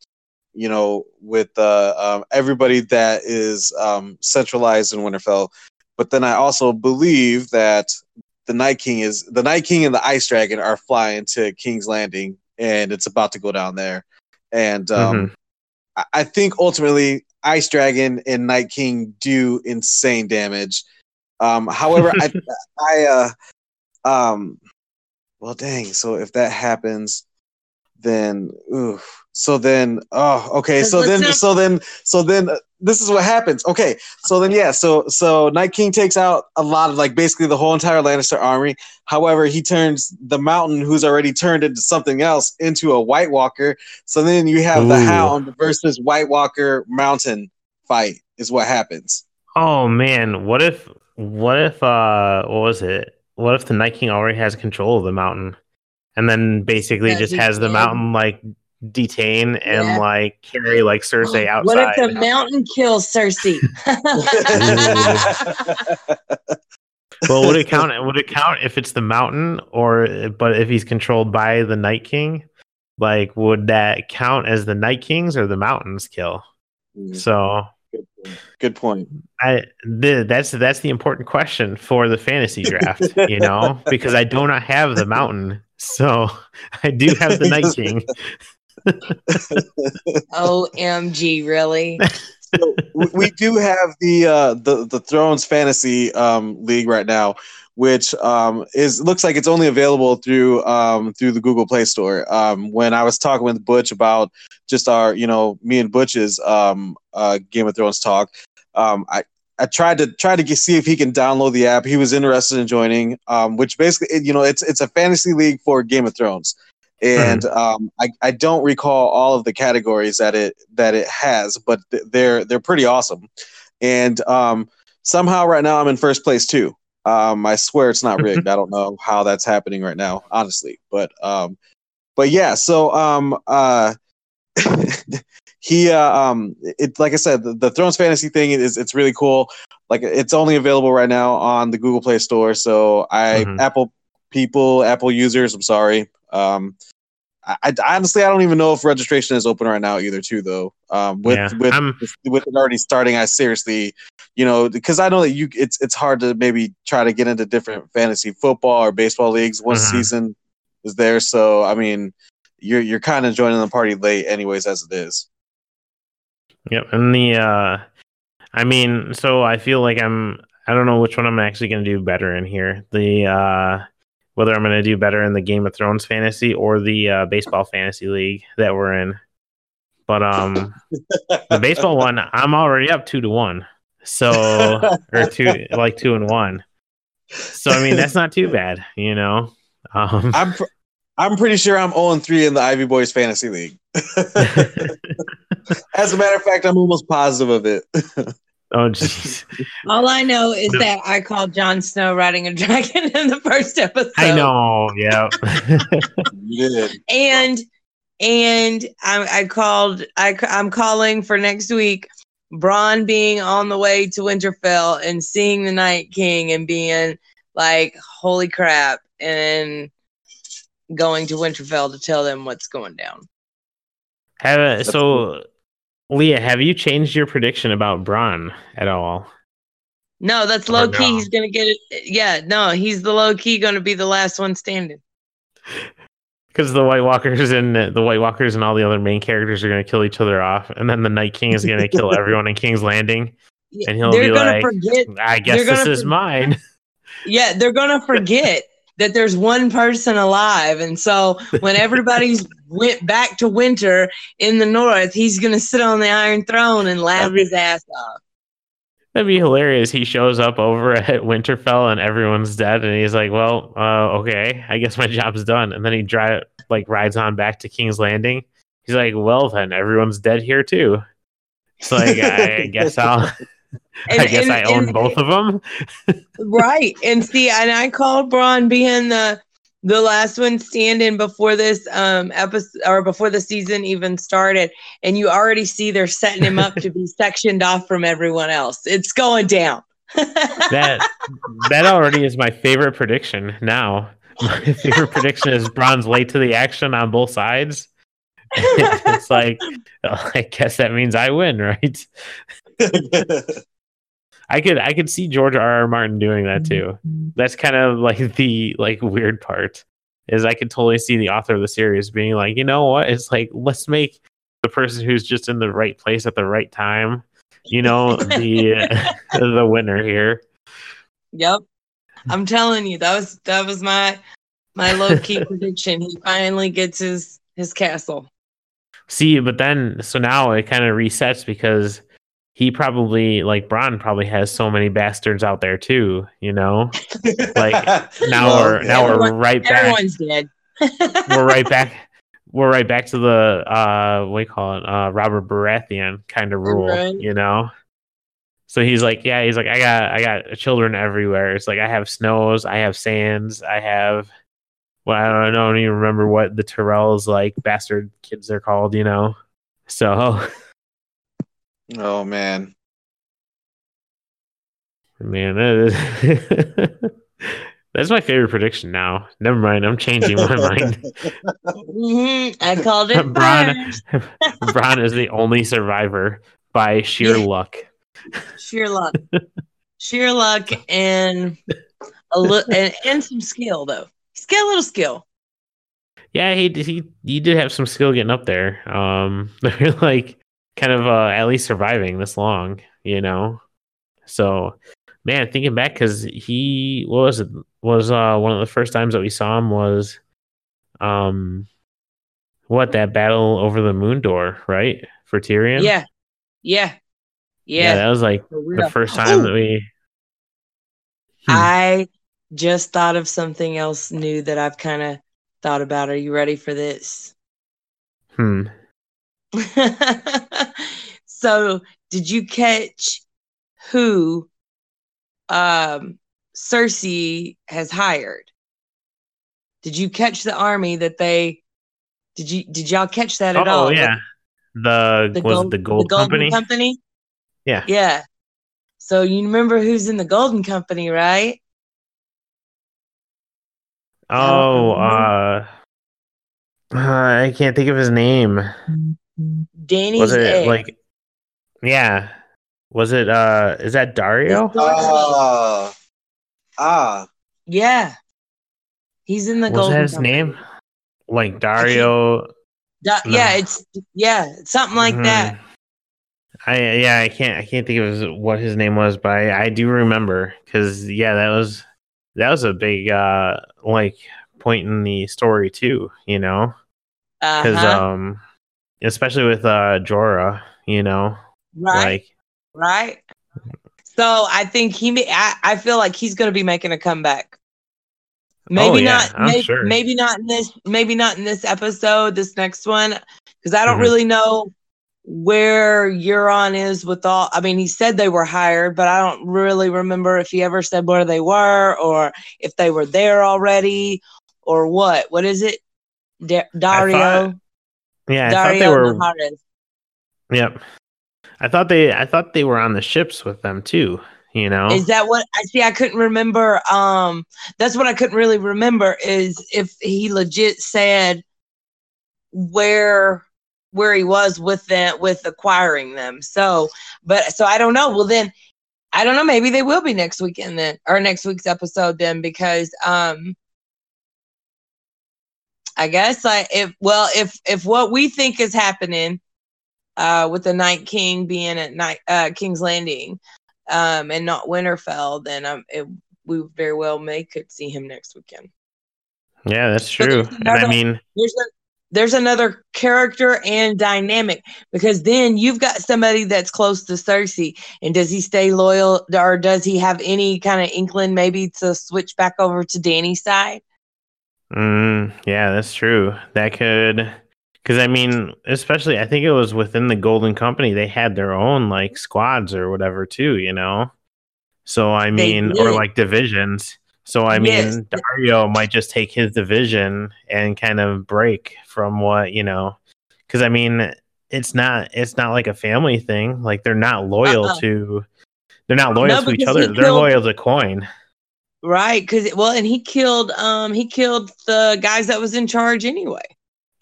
S2: you know with uh um, everybody that is um centralized in winterfell. But then i also believe that the night king is the night king and the ice dragon are flying to king's landing and it's about to go down there. And um
S1: Mhm.
S2: I- I think ultimately Ice Dragon and Night King do insane damage. Um, however, I, I, uh, um, well, dang. So if that happens, then, ooh, so then, oh, okay. So
S3: Let's
S2: then,
S3: not-
S2: so then, so then, uh, this is what happens. Okay, so then, yeah. So, so Night King takes out a lot of like basically the whole entire Lannister army. However, he turns the Mountain, who's already turned into something else, into a White Walker. So then you have the Hound versus White Walker Mountain fight is what happens.
S1: Oh man, what if, what if, uh, what was it? What if the Night King already has control of the mountain, and then basically
S3: Yeah,
S1: just has the mountain like detain and yeah. like carry like Cersei outside.
S3: What if the mountain kills Cersei?
S1: well, would it count? Would it count if it's the mountain, or but if he's controlled by the Night King? Like, would that count as the Night Kings or the mountains kill? Mm. So
S2: Good point.
S1: I the, that's that's the important question for the fantasy draft, you know, because I do not have the mountain, so I do have the Night King.
S3: Omg, really?
S2: So we do have the uh, the the Thrones Fantasy um, League right now, which um, is looks like it's only available through um, through the Google Play Store. Um, when I was talking with Butch about just our, you know, me and Butch's um, uh, Game of Thrones talk, um, I I tried to try to see if he can download the app. He was interested in joining, um, which basically, you know, it's it's a fantasy league for Game of Thrones, and mm-hmm. um, I, I don't recall all of the categories that it that it has, but they're they're pretty awesome. And um, somehow right now I'm in first place too. Um, I swear it's not rigged. I don't know how that's happening right now, honestly. But um, but yeah. So um, uh, he uh, um, it like I said, the, the Thrones fantasy thing is it's really cool. Like it's only available right now on the Google Play Store. So I mm-hmm. Apple people, Apple users, I'm sorry. Um, I, I, honestly I don't even know if registration is open right now either. Too though. Um, with yeah, with I'm... with it already starting, I seriously, you know, because I know that you it's it's hard to maybe try to get into different fantasy football or baseball leagues once mm-hmm. season is there. So I mean, you're you're kind of joining the party late, anyways, as it is.
S1: Yep, and the uh, I mean, so I feel like I'm I don't know which one I'm actually going to do better in here. The uh whether I'm going to do better in the Game of Thrones fantasy or the uh, baseball fantasy league that we're in. But um, the baseball one, I'm already up two to one. So or two like two and one. So I mean that's not too bad, you know.
S2: Um, I'm pr- I'm pretty sure I'm 0 and 3 in the Ivy Boys fantasy league. As a matter of fact, I'm almost positive of it.
S1: Oh, jeez.
S3: All I know is no. that I called Jon Snow riding a dragon in the first episode.
S1: I know, yeah.
S3: yeah. And and I, I called. I, I'm calling for next week. Bronn being on the way to Winterfell and seeing the Night King and being like, "Holy crap!" and going to Winterfell to tell them what's going down.
S1: Have, so cool. Leah, have you changed your prediction about Bronn at all?
S3: No, that's low key. No? He's gonna get it. Yeah, no, he's the low key gonna be the last one standing.
S1: Because the White Walkers and the White Walkers and all the other main characters are gonna kill each other off, and then the Night King is gonna kill everyone in King's Landing, and he'll they're be like, forget, "I guess this is mine."
S3: Yeah, they're gonna forget that there's one person alive. And so when everybody's went back to winter in the north, he's gonna sit on the Iron Throne and laugh his ass off.
S1: That'd be hilarious. He shows up over at Winterfell and everyone's dead, and he's like, "Well, uh, okay, I guess my job's done." And then he drive like rides on back to King's Landing. He's like, "Well, then everyone's dead here too." It's like I guess I'll and, I guess and, I own and, both of them.
S3: right. And see, and I called Bronn being the the last one standing before this um episode or before the season even started and you already see they're setting him up to be sectioned off from everyone else it's going down
S1: that that already is my favorite prediction now my favorite prediction is Bronn's late to the action on both sides it's like i guess that means i win right I could I could see George R. R. Martin doing that too. Mm-hmm. That's kind of like the like weird part is I could totally see the author of the series being like, you know what? It's like let's make the person who's just in the right place at the right time, you know, the the winner here.
S3: Yep. I'm telling you, that was that was my my low key prediction. He finally gets his his castle.
S1: See, but then so now it kind of resets because he probably like Bronn probably has so many bastards out there too, you know? Like now well, we're now everyone, we're right back.
S3: Everyone's dead.
S1: we're right back we're right back to the uh what do you call it? Uh Robert Baratheon kind of rule, right. you know? So he's like, yeah, he's like, I got I got children everywhere. It's like I have snows, I have sands, I have well, I don't, I don't even remember what the Tyrells like bastard kids are called, you know. So,
S2: Oh man.
S1: man, that is, that's my favorite prediction now. Never mind, I'm changing my mind.
S3: Mhm, I called it.
S1: Bronn,
S3: first.
S1: Bronn is the only survivor by sheer
S3: Yeah.
S1: luck.
S3: Sheer luck. Sheer luck and a little and, and some skill though. He's got a little skill.
S1: Yeah, he he he did have some skill getting up there. Um, they're like kind of uh, at least surviving this long, you know. So, man, thinking back, because he what was it was uh one of the first times that we saw him was, um, what that battle over the moon door, right? For Tyrion.
S3: Yeah. Yeah.
S1: yeah,
S3: Yeah.
S1: that was like the first time
S3: Ooh,
S1: that we. Hmm.
S3: I just thought of something else new that I've kind of thought about. Are you ready for this?
S1: Hmm.
S3: so, did you catch who um Cersei has hired? Did you catch the army that they did you did y'all catch that at
S1: Oh
S3: all?
S1: Oh yeah, the,
S3: The
S1: was
S3: gold,
S1: the gold
S3: the Golden
S1: company.
S3: Company?
S1: Yeah.
S3: Yeah. So you remember who's in the Golden Company, right?
S1: Oh,
S3: remember.
S1: uh, uh, I can't think of his name.
S3: Dany's
S1: was it
S3: egg.
S1: like yeah was it uh is that daario
S2: Ah. ah.
S3: yeah. He's in the
S1: was
S3: Golden
S1: that his
S3: Company.
S1: name like daario
S3: Da-
S1: No.
S3: Yeah, it's yeah, something like
S1: Mhm.
S3: that.
S1: i yeah i can't i can't think of what his name was but i, I do remember because yeah that was that was a big uh like point in the story too you know because
S3: Uh-huh.
S1: um especially with uh jorah you know
S3: right,
S1: like
S3: right. So I think he. may- I, I feel like he's going to be making a comeback. Maybe
S1: Oh, yeah,
S3: not.
S1: I'm
S3: may-
S1: sure.
S3: Maybe not in this. Maybe not in this episode. This next one, because I don't
S1: Mhm.
S3: really know where Euron is with all. I mean, he said they were hired, but I don't really remember if he ever said where they were or if they were there already or what. What is it? Da- Daario.
S1: Yeah i thought
S3: Daario
S1: they were
S3: Naharis.
S1: Yep. I thought they I thought they were on the ships with them too, you know.
S3: Is that what I see? I couldn't remember. Um, that's what I couldn't really remember is if he legit said where where he was with them with acquiring them. So, but so I don't know. Well, then I don't know. Maybe they will be next weekend then, or next week's episode then, because um, I guess I if well if if what we think is happening, uh, with the Night King being at night uh King's Landing um, and not Winterfell, then um, it, we very well may could see him next weekend.
S1: yeah, that's true. And I mean,
S3: There's a, there's another character and dynamic because then you've got somebody that's close to Cersei, and does he stay loyal or does he have any kind of inkling maybe to switch back over to Dany's side?
S1: Mm, yeah, that's true. That could cuz I mean, especially I think it was within the Golden Company they had their own like squads or whatever too, you know. So I mean, or like divisions. So I mean,
S3: Yes.
S1: Daario might just take his division and kind of break from what, you know, cuz I mean, it's not it's not like a family thing. Like they're not loyal
S3: Uh-uh.
S1: to they're not loyal
S3: No,
S1: to each other. They're loyal to coin.
S3: Right? Because well, and he killed um he killed the guys that was in charge anyway.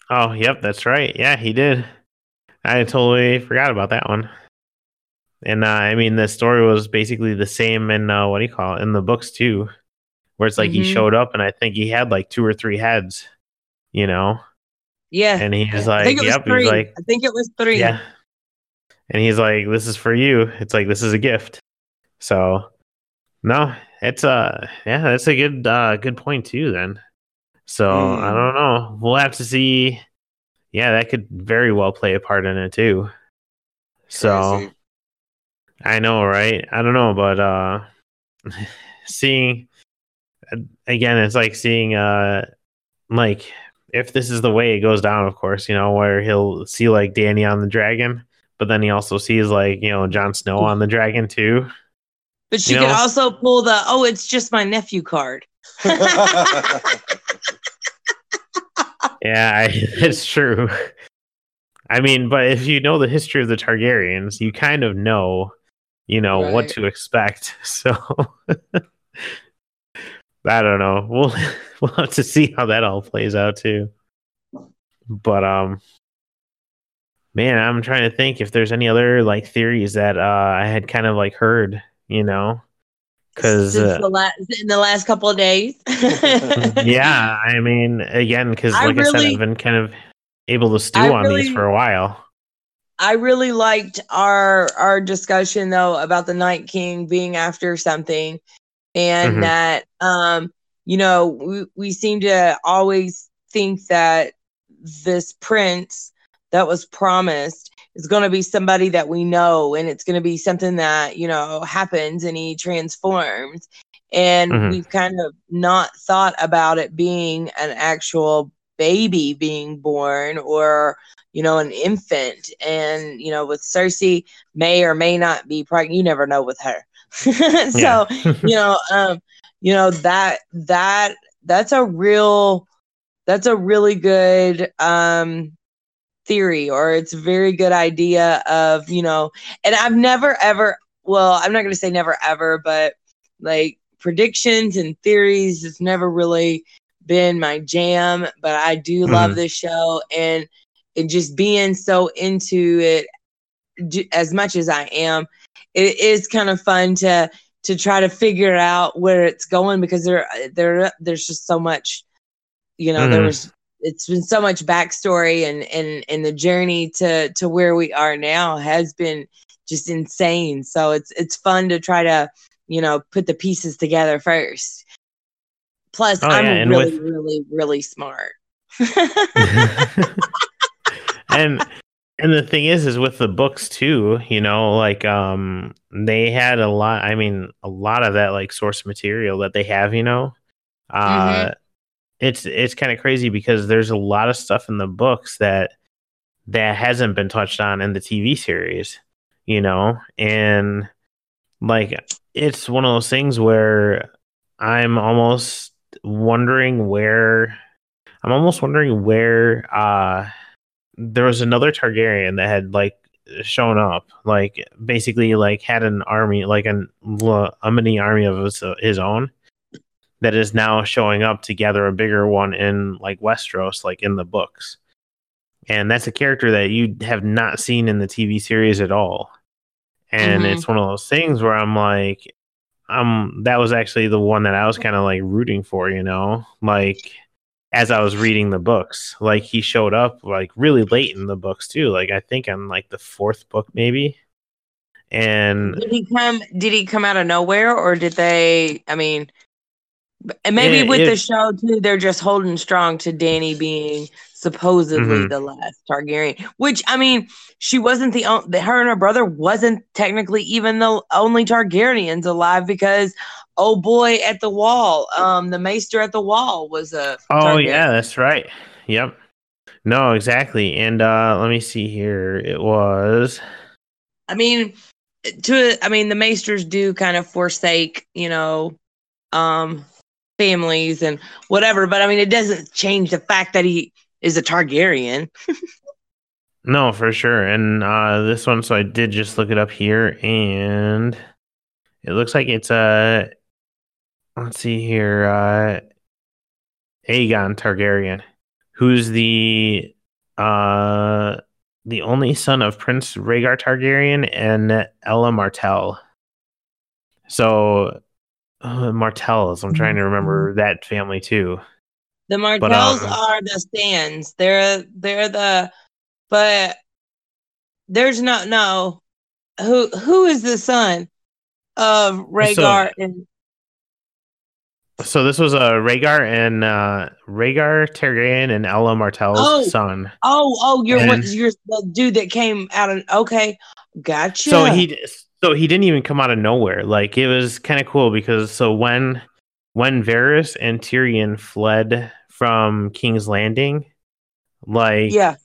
S1: Oh, yep, that's right. Yeah, he did. I totally forgot about that one. And uh, I mean, the story was basically the same in uh, what do you call it in the books too, where it's like he
S3: Mhm.
S1: showed up and I think he had like two or three heads, you know,
S3: Yeah.
S1: and he's
S3: I
S1: like,
S3: was
S1: "Yep,"
S3: three.
S1: he's like,
S3: I think it was three.
S1: "Yeah," and he's like, "This is for you." It's like this is a gift. So, no, it's uh, yeah, that's a good uh, good point too. Then, so
S2: Mm.
S1: I don't know. We'll have to see. Yeah, that could very well play a part in it too. So
S2: Crazy.
S1: I know, right? I don't know, but uh seeing again, it's like seeing uh like if this is the way it goes down, of course, you know, where he'll see like Dany on the dragon, but then he also sees like, you know, Jon Snow on the dragon too.
S3: But she
S1: You
S3: could
S1: know?
S3: also pull the oh, it's just my nephew card.
S1: Yeah, I, it's true. I mean, but if you know the history of the Targaryens, you kind of know, you know, right. what to expect. So I don't know. We'll we'll have to see how that all plays out too. But um man, I'm trying to think if there's any other like theories that uh I had kind of like heard, you know. Cuz uh,
S3: in the last couple of days.
S1: yeah, I mean again cuz like I, really, I, said I've been kind of able to stew I on really, these for a while.
S3: I really liked our our discussion though about the Night King being after something and mm-hmm. that um you know we, we seem to always think that this prince that was promised is going to be somebody that we know and it's going to be something that you know happens and he transforms. And mm-hmm. we've kind of not thought about it being an actual baby being born or you know an infant. And you know with cersei may or may not be pregnant. You never know with her. So you know um you know that that that's a real that's a really good um theory or it's a very good idea of you know and i've never ever well i'm not going to say never ever but like predictions and theories has never really been my jam but i do mm-hmm. love this show and and just being so into it as much as i am it is kind of fun to to try to figure out where it's going because there there there's just so much you know mm. there was it's been so much backstory and and and the journey to to where we are now has been just insane. So it's it's fun to try to you know put the pieces together first. Plus oh, i'm yeah, really with... really really smart.
S1: And and the thing is is with the books too you know like um they had a lot i mean a lot of that like source material that they have you know? Uh mm-hmm. It's it's kind of crazy because there's a lot of stuff in the books that that hasn't been touched on in the tv series you know? And like it's one of those things where i'm almost wondering where i'm almost wondering where uh there was another Targaryen that had like shown up, like basically like had an army, like an a mini army of his, uh, his own that is now showing up to gather a bigger one in like Westeros, like in the books. And that's a character that you have not seen in the TV series at all. And mm-hmm. it's one of those things where I'm like, um, that was actually the one that I was kind of like rooting for, you know, like as I was reading the books. Like he showed up like really late in the books too. Like I think on like the fourth book maybe. And
S3: did he come did he come out of nowhere or did they I mean and maybe it, with it, the show too, they're just holding strong to Dany being supposedly mm-hmm. the last Targaryen. Which I mean, she wasn't the only. Her and her brother wasn't technically even the only Targaryens alive because oh boy at the wall, um, the Maester at the wall was a.
S1: Oh Targaryen. yeah, that's right. Yep. No, exactly. And uh let me see here. It was.
S3: I mean, to I mean, the Maesters do kind of forsake, you know, um families and whatever. But I mean, it doesn't change the fact that he is a Targaryen.
S1: no, for sure. And uh, this one, so I did just look it up here, and it looks like it's a. Uh, let's see here. Uh, Aegon Targaryen, who's the uh the only son of Prince Rhaegar Targaryen and Elia Martell. So uh, Martells. I'm trying to remember mm-hmm. that family too.
S3: The Martells but, um, are the stands. They're they're the but there's no no who who is the son of Rhaegar so, and
S1: so this was a uh, Rhaegar and uh Rhaegar Targaryen and Elia Martell's oh, son.
S3: Oh, oh, you're and, what you're the dude that came out of okay, gotcha.
S1: So he so he didn't even come out of nowhere. Like it was kind of cool because so when when Varys and Tyrion fled from King's Landing, like
S3: yeah,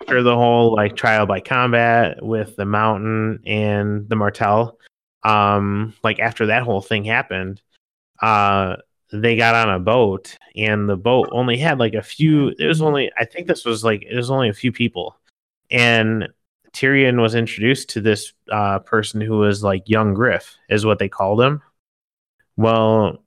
S1: after the whole like trial by combat with the Mountain and the Martell, um, like after that whole thing happened, uh, they got on a boat and the boat only had like a few it was only i think this was like it was only a few people and tyrion was introduced to this uh, person who was like young griff is what they called him well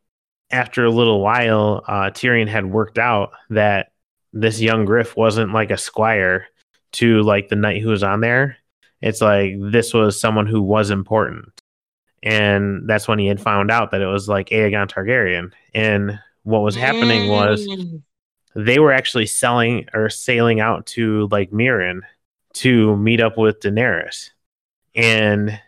S1: after a little while uh, tyrion had worked out that this young griff wasn't like a squire to like the knight who was on there it's like this was someone who was important and that's when he had found out that it was like Aegon Targaryen. And what was happening was
S3: Mm.
S1: they were actually selling or sailing out to like Meereen to meet up with Daenerys. And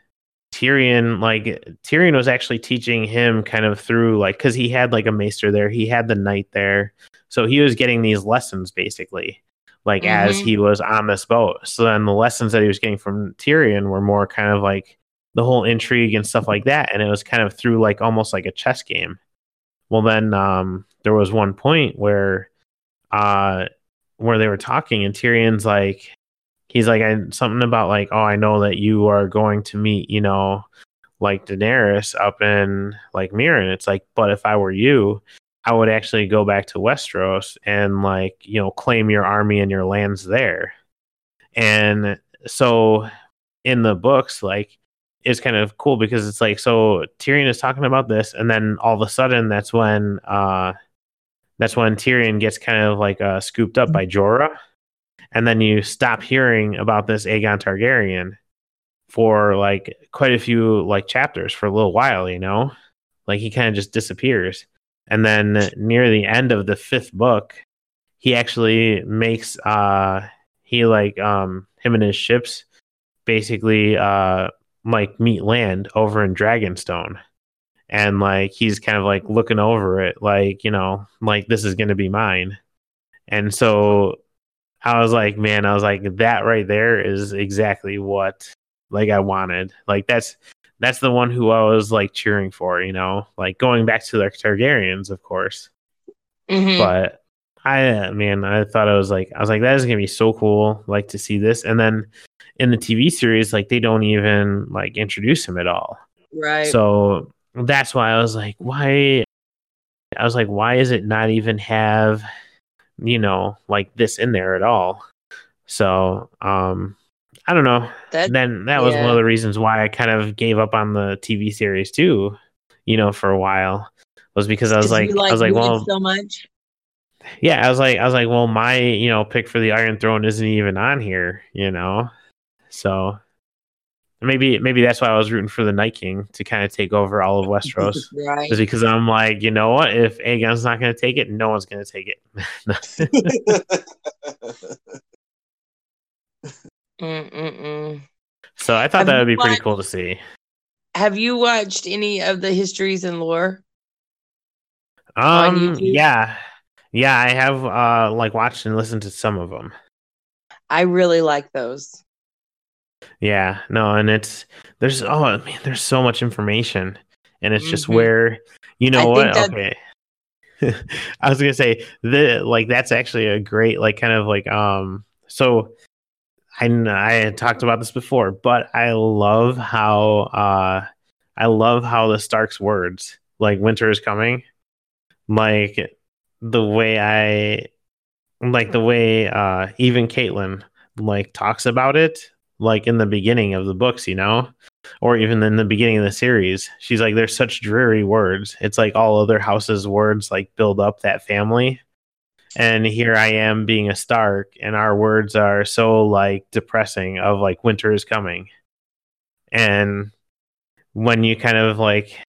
S1: Tyrion, like Tyrion was actually teaching him kind of through like because he had like a maester there, he had the knight there. So he was getting these lessons basically, like as
S3: Mhm.
S1: he was on this boat. So then the lessons that he was getting from Tyrion were more kind of like the whole intrigue and stuff like that. And it was kind of through like almost like a chess game. Well, then um, there was one point where uh, where they were talking, and Tyrion's like, he's like, I, something about like, oh, I know that you are going to meet, you know, like Daenerys up in like Meereen. It's like, but if I were you, I would actually go back to Westeros and like, you know, claim your army and your lands there. And so in the books, like, it's kind of cool because it's like so Tyrion is talking about this, and then all of a sudden that's when uh that's when Tyrion gets kind of like uh scooped up by Jorah, and then you stop hearing about this Aegon Targaryen for like quite a few like chapters for a little while, you know, like he kind of just disappears, and then near the end of the fifth book, he actually makes uh he like um him and his ships basically uh like meet land over in Dragonstone. And like he's kind of like looking over it, like, you know, like this is gonna be mine. And so I was like, man, I was like, that right there is exactly what like I wanted. Like that's that's the one who I was like cheering for, you know, like going back to the Targaryens, of course.
S3: Mhm.
S1: But I, man, I thought I was like, I was like, that is gonna be so cool, like to see this. And then in the TV series, like they don't even like introduce him at all.
S3: right.
S1: So that's why I was like, why? I was like, why is it not even have, you know, like this in there at all? So, um, I don't know.
S3: that
S1: then that was one of the reasons why I kind of gave up on the TV series too, you know, for a while. Was because I was like,
S3: you
S1: I was like, well,
S3: so much.
S1: yeah, I was like, I was like, well, my you know pick for the Iron Throne isn't even on here, you know, so maybe maybe that's why I was rooting for the Night King to kind of take over all of Westeros,
S3: right.
S1: is because I'm like, you know what, if Aegon's not going to take it, no one's going to take it. So I thought
S3: Have
S1: that would be pretty cool to see.
S3: Have you watched any of the histories and lore?
S1: Um, yeah, yeah, I have uh like watched and listened to some of them.
S3: I really like those.
S1: Yeah, no, and it's there's oh man, there's so much information, and it's just
S3: Mhm.
S1: where you know
S3: I
S1: what?
S3: think
S1: Okay, I was gonna say the like that's actually a great like kind of like um so I I had talked about this before, but I love how uh I love how the Stark's words like winter is coming, like the way I like the way uh even Catelyn like talks about it like in the beginning of the books, you know, or even in the beginning of the series. She's like, there's such dreary words. It's like all other houses' words like build up that family. And here I am being a Stark, and our words are so like depressing of like winter is coming. And when you kind of like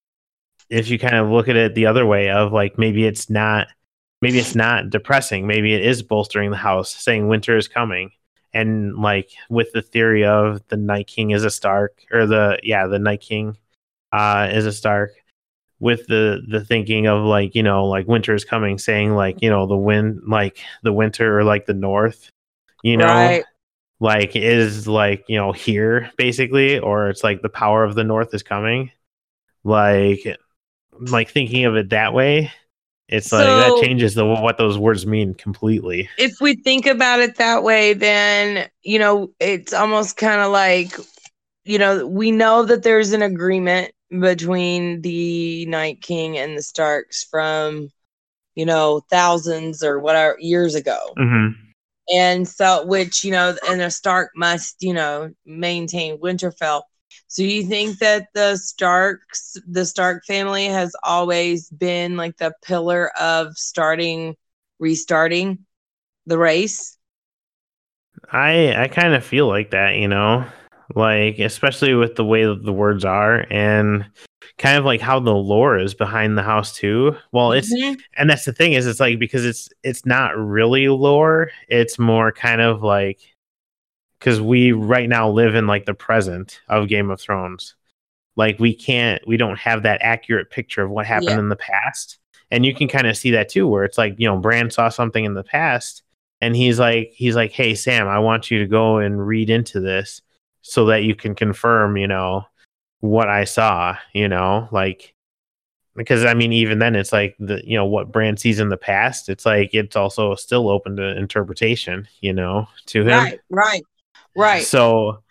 S1: if you kind of look at it the other way of like maybe it's not maybe it's not depressing, maybe it is bolstering the house, saying winter is coming and like with the theory of the night king is a stark or the yeah the night king uh is a stark with the the thinking of like you know like winter is coming saying like you know the wind like the winter or like the north you know
S3: Right.
S1: like is like you know here basically or it's like the power of the north is coming like like thinking of it that way it's like that changes the what those words mean completely
S3: If we think about it that way, then, you know, it's almost kind of like, you know, we know that there's an agreement between the Night King and the Starks from, you know, thousands or whatever years ago.
S1: Mm-hmm.
S3: And so, which, you know, and the Stark must, you know, maintain Winterfell. So you think that the Starks, the Stark family has always been like the pillar of starting, restarting the race?
S1: I I kind of feel like that, you know, like especially with the way that the words are and kind of like how the lore is behind the house too. Well, it's
S3: Mhm.
S1: and that's the thing is it's like because it's it's not really lore, it's more kind of like cuz we right now live in like the present of Game of Thrones. Like we can't we don't have that accurate picture of what happened
S3: Yeah.
S1: in the past. And you can kind of see that too where it's like, you know, Bran saw something in the past and he's like he's like, "Hey Sam, I want you to go and read into this so that you can confirm, you know, what I saw, you know, like because I mean, even then, it's like the you know what Bran sees in the past. It's like it's also still open to interpretation, you know, to him.
S3: Right, right, right.
S1: So,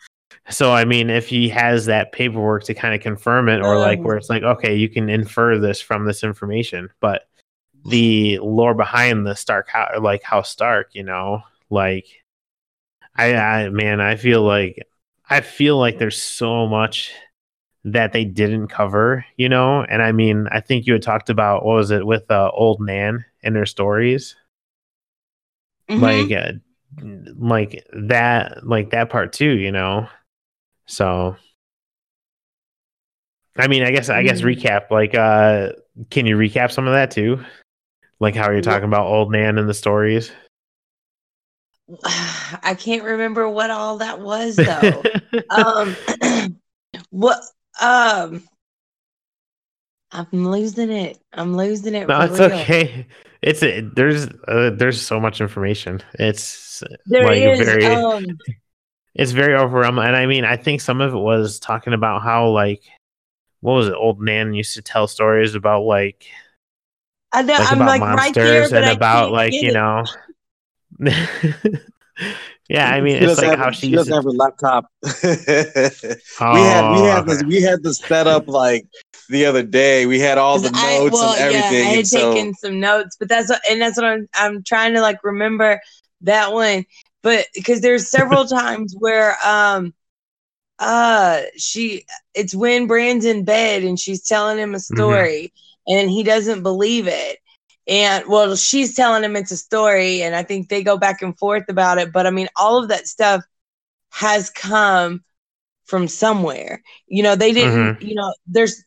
S1: so I mean, if he has that paperwork to kind of confirm it, or like
S3: Um.
S1: where it's like, okay, you can infer this from this information, but the lore behind the Stark, Hou- like House Stark, you know, like I, I, man, I feel like I feel like there's so much that they didn't cover, you know, and I mean, I think you had talked about what was it with uh, old Nan and her stories
S3: Mhm.
S1: like uh, like that like that part too you know so i mean i guess i guess
S3: Mhm.
S1: recap like uh can you recap some of that too like how are you're talking about old nan and the stories
S3: I can't remember what all that was though. um what um I'm losing it. I'm losing it.
S1: no it's
S3: real.
S1: okay it's a, there's uh, there's so much information it's
S3: There
S1: like
S3: is,
S1: very
S3: um
S1: it's very overwhelming and i mean i think some of it was talking about how like what was it old nan used to tell stories about like
S3: I know
S1: like
S3: I'm
S1: about
S3: like right there,
S1: monsters and about like you
S3: it.
S1: know yeah i mean
S2: She
S1: it's like
S2: have,
S1: how
S2: she
S1: she
S2: doesn't have her laptop.
S1: oh,
S2: we had we had this we had this set up like the other day. We had all the
S3: 'Cause I-
S2: notes
S3: well,
S2: and everything.
S3: Yeah, I had
S2: so
S3: taken some notes, but that's what, and that's what I'm I'm trying to like remember that one. But because there's several times where um uh she it's when Bran's in bed and she's telling him a
S1: Mm-hmm.
S3: story and he doesn't believe it. And well, she's telling him it's a story, and I think they go back and forth about it. But I mean, all of that stuff has come from somewhere. You know, they didn't,
S1: Mm-hmm.
S3: you know, there's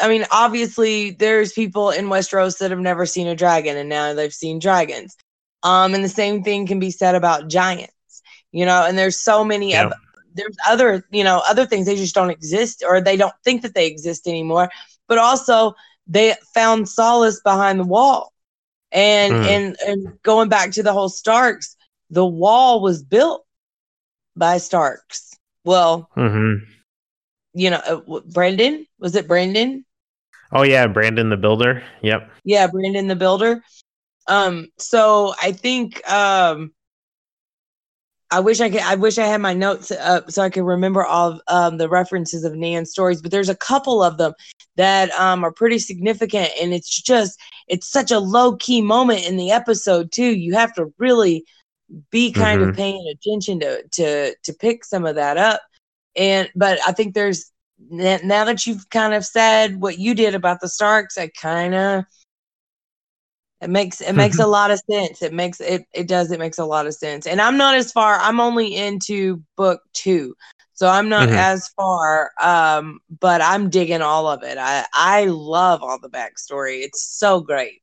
S3: I mean, obviously, there's people in Westeros that have never seen a dragon, and now they've seen dragons. Um, and the same thing can be said about giants, you know. And there's so many
S1: Yep.
S3: of there's other, you know, other things they just don't exist, or they don't think that they exist anymore. But also, they found solace behind the wall, and
S1: Mm.
S3: and and going back to the whole Starks, the wall was built by Starks. Well,
S1: hmm
S3: you know, uh, Brendan was it Brendan?
S1: oh yeah brandon the builder yep
S3: yeah brandon the builder um so i think um i wish i could i wish i had my notes up so i could remember all of um, the references of nan's stories but there's a couple of them that um are pretty significant and it's just it's such a low key moment in the episode too you have to really be kind of
S1: Mhm.
S3: paying attention to to to pick some of that up and but i think there's now that you've kind of said what you did about the starks i kind of it makes it makes a lot of sense. It makes it it does it makes a lot of sense. And i'm not as far i'm only into book two. So i'm not
S1: Mhm.
S3: as far um but i'm digging all of it. I i love all the backstory. It's so great.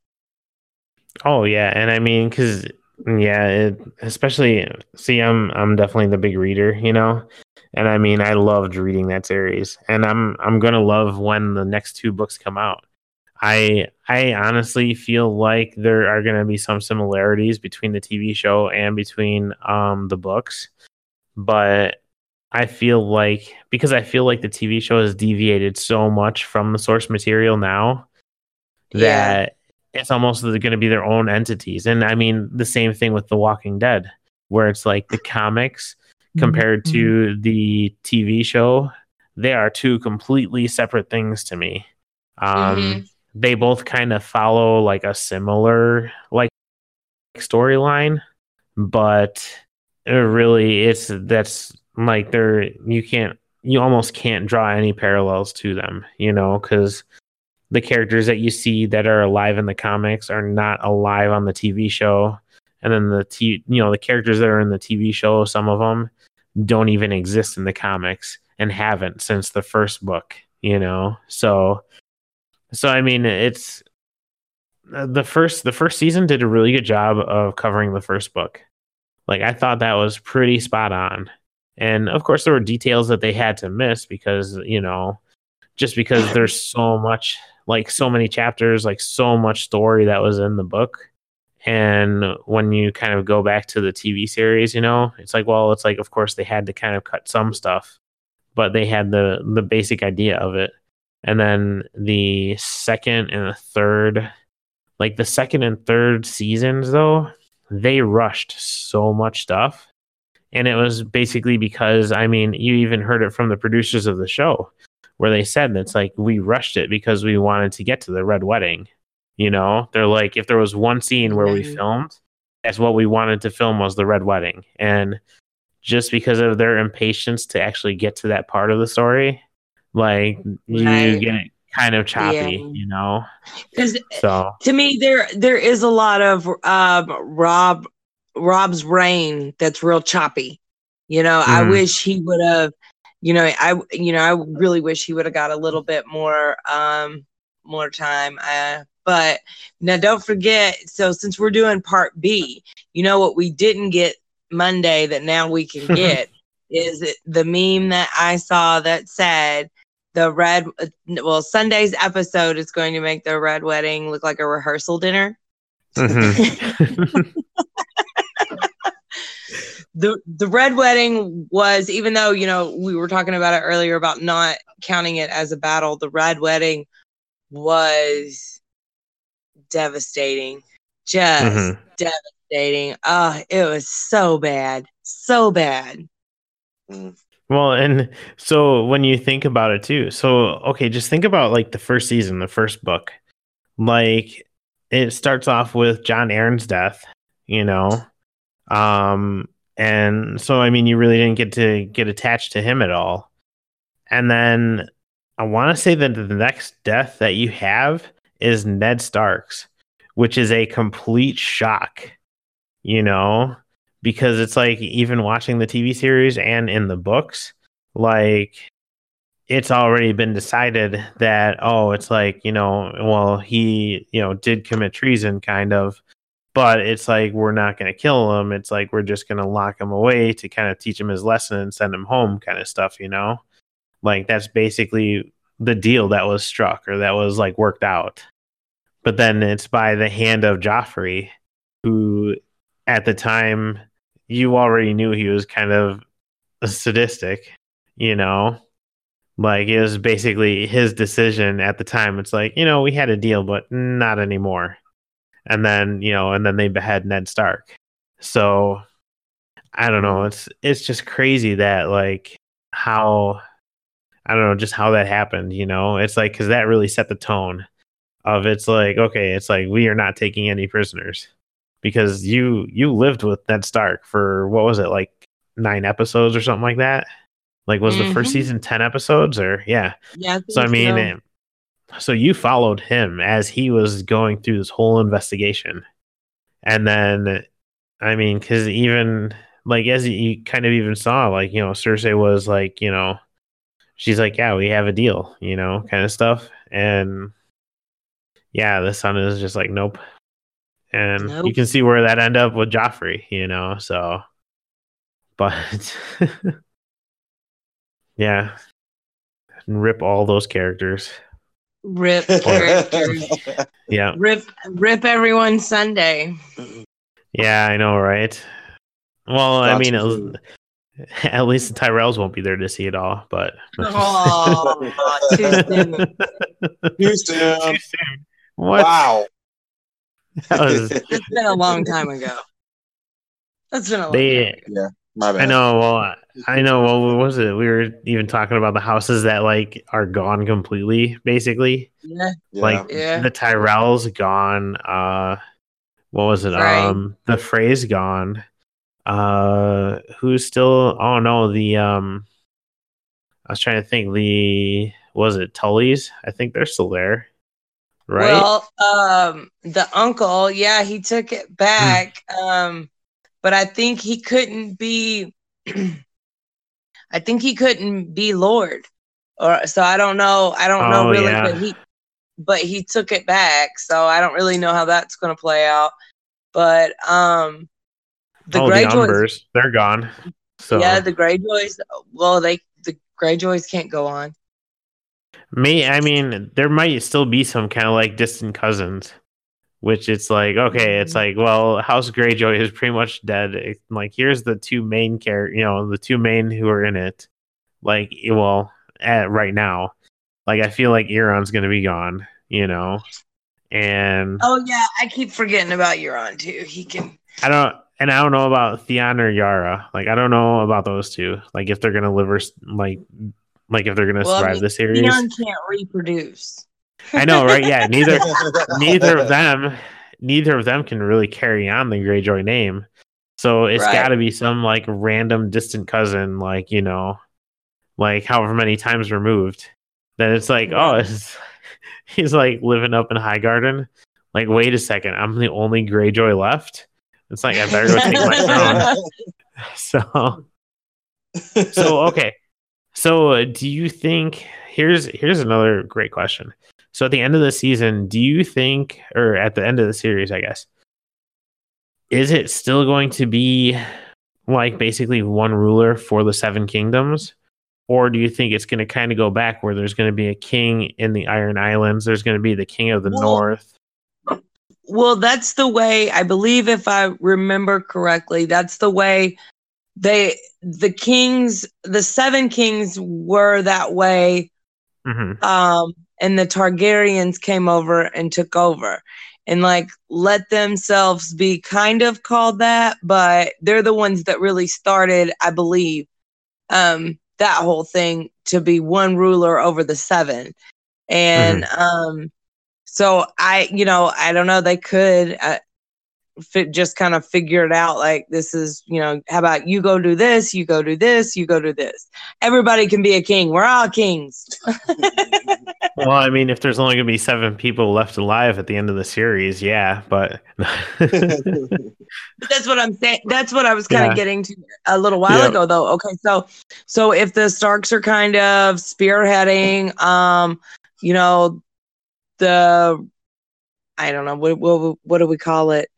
S1: Oh yeah. And i mean because yeah it, especially see i'm i'm definitely the big reader you know? And i mean i loved reading that series. And i'm i'm gonna love when the next two books come out i i honestly feel like there are gonna be some similarities between the tv show and between um the books but i feel like because i feel like the tv show has deviated so much from the source material now
S3: Yeah.
S1: that it's almost going to be their own entities. And I mean, the same thing with The Walking Dead, where it's like the comics compared to the TV show, they are two completely separate things to me. Um,
S3: Mhm.
S1: They both kind of follow like a similar like storyline, but it really it's that's like they're you can't you almost can't draw any parallels to them, you know, because the characters that you see that are alive in the comics are not alive on the TV show, and then the t you know the characters that are in the TV show, some of them don't even exist in the comics and haven't since the first book, you know. So, so I mean, it's uh, the first the first season did a really good job of covering the first book. Like I thought that was pretty spot on. And of course there were details that they had to miss because, you know, just because there's so much like so many chapters, like so much story that was in the book. And when you kind of go back to the TV series, you know, it's like, well, it's like of course they had to kind of cut some stuff, but they had the the basic idea of it. And then the second and the third like the second and third seasons though they rushed so much stuff. And it was basically because i mean you even heard it from the producers of the show where they said it's like we rushed it because we wanted to get to the red wedding you know? They're like if there was one scene where we filmed that's what we wanted to film was the red wedding. And just because of their impatience to actually get to that part of the story like you
S3: Right.
S1: get it kind of choppy
S3: Yeah.
S1: you know
S3: Because
S1: so
S3: to me, there there is a lot of um, Rob Rob's reign that's real choppy. You know, I
S1: Mhm.
S3: wish he would have. You know, I you know I really wish he would have got a little bit more um more time. Uh, but now don't forget. So since we're doing part B, you know what we didn't get Monday that now we can get is it the meme that I saw that said the red well Sunday's episode is going to make the red wedding look like a rehearsal dinner.
S1: mhm.
S3: The the red wedding was even though you know we were talking about it earlier about not counting it as a battle, the red wedding was devastating. Just
S1: Mhm.
S3: devastating. Oh, it was so bad. So bad.
S1: Well, and so when you think about it too, so okay, just think about like the first season, the first book. Like it starts off with Jon Arryn's death, you know. Um and so I mean you really didn't get to get attached to him at all. And then I want to say that the next death that you have is Ned Stark's, which is a complete shock, you know, because it's like even watching the TV series and in the books, like it's already been decided that oh, it's like, you know, well, he, you know, did commit treason kind of, but it's like we're not going to kill him. It's like we're just going to lock him away to kind of teach him his lesson and send him home kind of stuff, you know? Like that's basically the deal that was struck or that was like worked out. But then it's by the hand of Joffrey, who at the time you already knew he was kind of sadistic, you know? Like it was basically his decision at the time. It's like, you know, we had a deal, but not anymore. And then, you know, and then they behead Ned Stark. So I don't know. It's it's just crazy that like how I don't know just how that happened, you know? It's like cuz that really set the tone of it's like okay, it's like we are not taking any prisoners because you you lived with Ned Stark for what was it like 9 episodes or something like that? Like was the first
S3: Mhm.
S1: season 10 episodes or yeah.
S3: Yeah.
S1: So I mean,
S3: so.
S1: so you followed him as he was going through this whole investigation, and then, I mean, because even like as you kind of even saw, like you know, Cersei was like, you know, she's like, yeah, we have a deal, you know, kind of stuff, and yeah, the son is just like, nope, and you can see where that end up with Joffrey, you know, so, but yeah, rip all those characters.
S3: rip characters.
S1: Yeah.
S3: rip rip everyone Sunday.
S1: Yeah, I know, right? Well, I mean,
S2: of
S1: at, at least the Tyrells won't be there to see it all, but
S3: Oh, too soon.
S2: Too soon.
S1: Too soon. What?
S2: Wow.
S1: That was-
S3: It's been a long time ago. That's been a long
S1: They-
S3: time ago.
S2: My bad.
S1: I know. Well, I know. Well, what was it? We were even talking about the houses that like are gone completely, basically.
S3: Yeah.
S2: Yeah.
S1: Like
S3: Yeah.
S1: the Tyrell's gone. Uh, what was it?
S3: Frey.
S1: Um, the Frey's gone. Uh, who's still? Oh no, the um. I was trying to think. The was it Tully's? I think they're still there. Right.
S3: Well, um, the uncle, yeah, he took it back. Um, but I think he couldn't be. I think he couldn't be Lord, or so I don't know. I don't know
S1: Oh,
S3: really,
S1: yeah.
S3: but he, but he took it back. So I don't really know how that's going to play out. But um, the
S1: oh, the
S3: Greyjoys,
S1: Umbers, they're gone. So
S3: yeah, the Greyjoys. Well, they the Greyjoys can't go on.
S1: May I mean there might still be some kind of like distant cousins, which it's like okay, it's mm-hmm. like well, House Greyjoy is pretty much dead. It- like here's the two main character, you know, the two main who are in it. Like eh, well, at right now, like I feel like Euron's gonna be gone, you know, and
S3: Oh yeah, I keep forgetting about Euron too. He can.
S1: I don't. And I don't know about Theon or Yara. Like I don't know about those two. Like if they're gonna live or like, like if they're gonna
S3: Well, I
S1: survive
S3: mean,
S1: the series.
S3: Theon can't reproduce.
S1: I know, right? Yeah, neither neither of them neither of them can really carry on the Greyjoy name. So it's
S3: Right.
S1: got to be some like random distant cousin, like you know, like however many times removed. Then it's like, oh, it's, he's like living up in Highgarden. Like, wait a second, I'm the only Greyjoy left. It's like I better go take my throne. So, so okay. So, uh, do you think here's here's another great question. So, at the end of the season, do you think, or at the end of the series, I guess, is it still going to be like basically one ruler for the seven kingdoms? Or do you think it's going to kind of go back where there's going to be a king in the Iron Islands? There's going to be the king of the
S3: Well,
S1: North.
S3: Well, that's the way I believe, if I remember correctly, that's the way they, the kings, the seven kings were that way.
S1: hmm
S3: Um, and the Targaryens came over and took over and like let themselves be kind of called that, but they're the ones that really started, I believe, um, that whole thing to be one ruler over the seven. And um, so I, you know, I don't know, they could uh, fi- just kind of figure it out like this is, you know, how about you go do this, you go do this, you go do this. Everybody can be a king. We're all kings.
S1: Well, I mean, if there's only going to be seven people left alive at the end of the series, yeah, but
S3: That's what I'm saying. That's what I was kind of
S1: Yeah.
S3: getting to a little while
S1: Yeah.
S3: ago, though. Okay, so so if the Starks are kind of spearheading, um, you know, the I don't know what what what do we call it?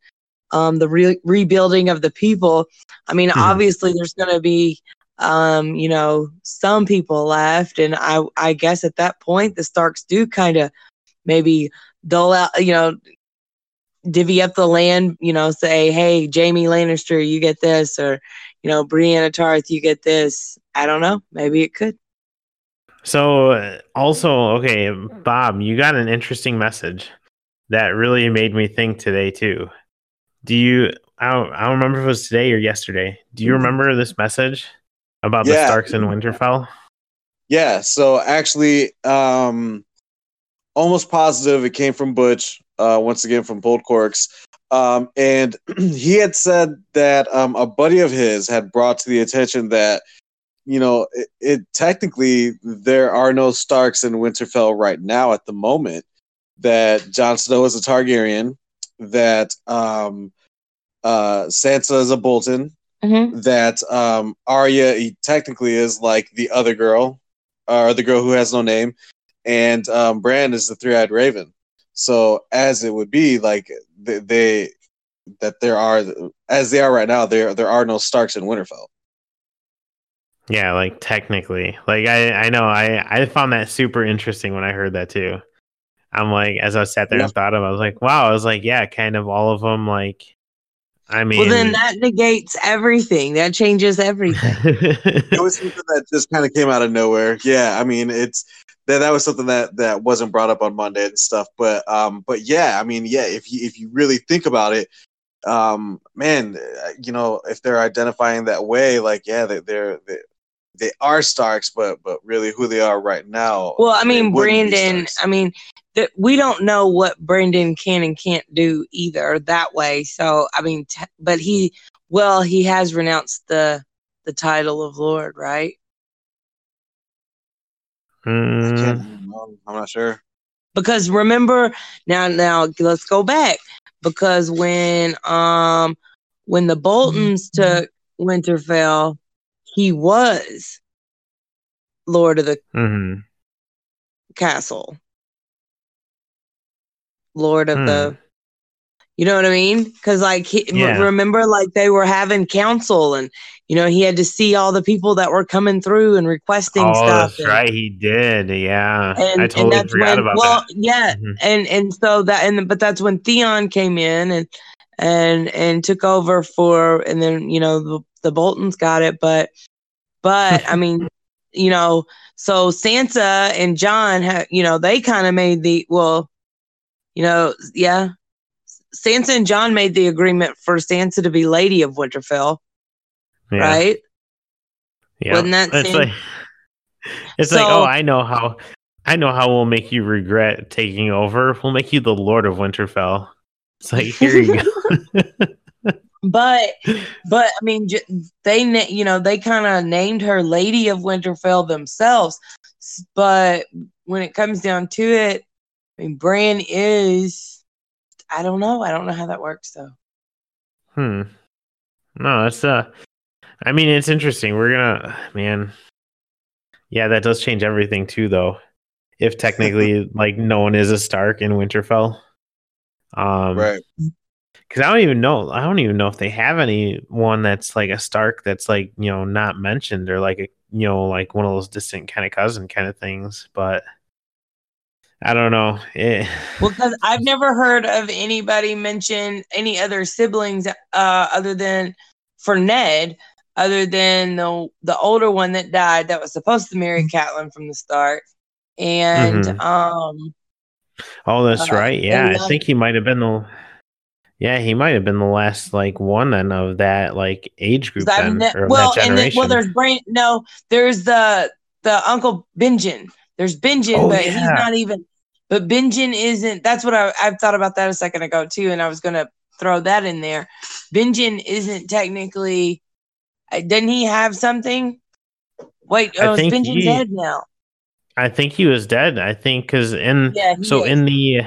S3: Um, the re- rebuilding of the people. I mean,
S1: Mhm.
S3: obviously, there's going to be um, you know, some people left, and I I guess at that point the Starks do kind of maybe dole out, you know, divvy up the land, you know, say, hey, Jaime Lannister, you get this, or, you know, Brienne Tarth, you get this. I don't know. Maybe it could.
S1: So, uh, also, okay, Bob, you got an interesting message that really made me think today too. Do you? I don't, I don't remember if it was today or yesterday. Do you remember this message about the Starks in Winterfell?
S2: Yeah, so actually, um, almost positive it came from Butch, uh, once again from Bold Corks. Um, and he had said that um, a buddy of his had brought to the attention that, you know, it, it technically there are no Starks in Winterfell right now at the moment. That Jon Snow is a Targaryen, that um, uh, Sansa is a Bolton,
S3: Mm-hmm.
S2: that um, Arya he technically is like the other girl, or the girl who has no name, and um, Bran is the three-eyed raven. So as it would be, like they, they that there are as they are right now, there there are no Starks in Winterfell.
S1: Yeah, like technically, like I, I know, I, I found that super interesting when I heard that too. I'm like, as I sat there
S2: Yeah.
S1: and thought of, it, I was like, wow, I was like, yeah, kind of all of them. Like, I mean,
S3: well, then that negates everything. That changes everything.
S2: It was something that just kind of came out of nowhere. Yeah, I mean it's that that was something that that wasn't brought up on Monday and stuff. But um, but yeah, I mean yeah, if you if you really think about it, um, man, you know, if they're identifying that way, like, yeah, they, they're they, they are Starks, but but really, who they are right now.
S3: Well, I mean, Brandon. I mean, that we don't know what Brandon can and can't do either that way. So, I mean, t- but he, well, he has renounced the the title of Lord, right?
S2: Mm. I'm not sure.
S3: Because remember now, now let's go back because when um when the Boltons mm-hmm. took Winterfell, he was Lord of the
S1: mm-hmm.
S3: castle, Lord of the. Hmm. You know what I mean? Because like, he, yeah. remember, like they were having council, and you know he had to see all the people that were coming through and requesting oh, stuff.
S1: That's and, right, he did. Yeah, and, I totally and forgot when, about well, that.
S3: yeah, mm-hmm. and and so that and but that's when Theon came in and and and took over for, and then you know the the Boltons got it, but but I mean, you know, so Sansa and Jon, have, you know, they kind of made the well, you know, yeah. Sansa and Jon made the agreement for Sansa to be Lady of Winterfell. Yeah. Right?
S1: Yeah. Wasn't that it's like it's so, like, oh, I know how I know how we'll make you regret taking over. We'll make you the Lord of Winterfell. It's like here you go.
S3: but but I mean they you know they kind of named her Lady of Winterfell themselves. But when it comes down to it I mean Bran is I don't know. I don't know how that works though.
S1: Hmm. No that's uh I mean it's interesting. We're gonna man. Yeah that does change everything too though. If technically like no one is a Stark in Winterfell. Um
S2: right
S1: because I don't even know. I don't even know if they have any one that's like a Stark that's like you know not mentioned or like a you know like one of those distant kind of cousin kind of things. But I don't know. It...
S3: Well, because I've never heard of anybody mention any other siblings uh, other than for Ned, other than the the older one that died that was supposed to marry Catelyn from the start, and mm-hmm. um.
S1: Oh, that's uh, right. Yeah, I think he might have been the yeah, he might have been the last like one then of that like age group then, ne-
S3: well, that generation. well, there's brain. No, there's the the Uncle Benjen. There's Benjen, oh, but yeah. he's not even. But Benjen isn't. That's what I I've thought about that a second ago too, and I was gonna throw that in there. Benjen isn't technically. Uh, didn't he have something? Wait, oh, he, dead now.
S1: I think he was dead. I think because in yeah, so is. in the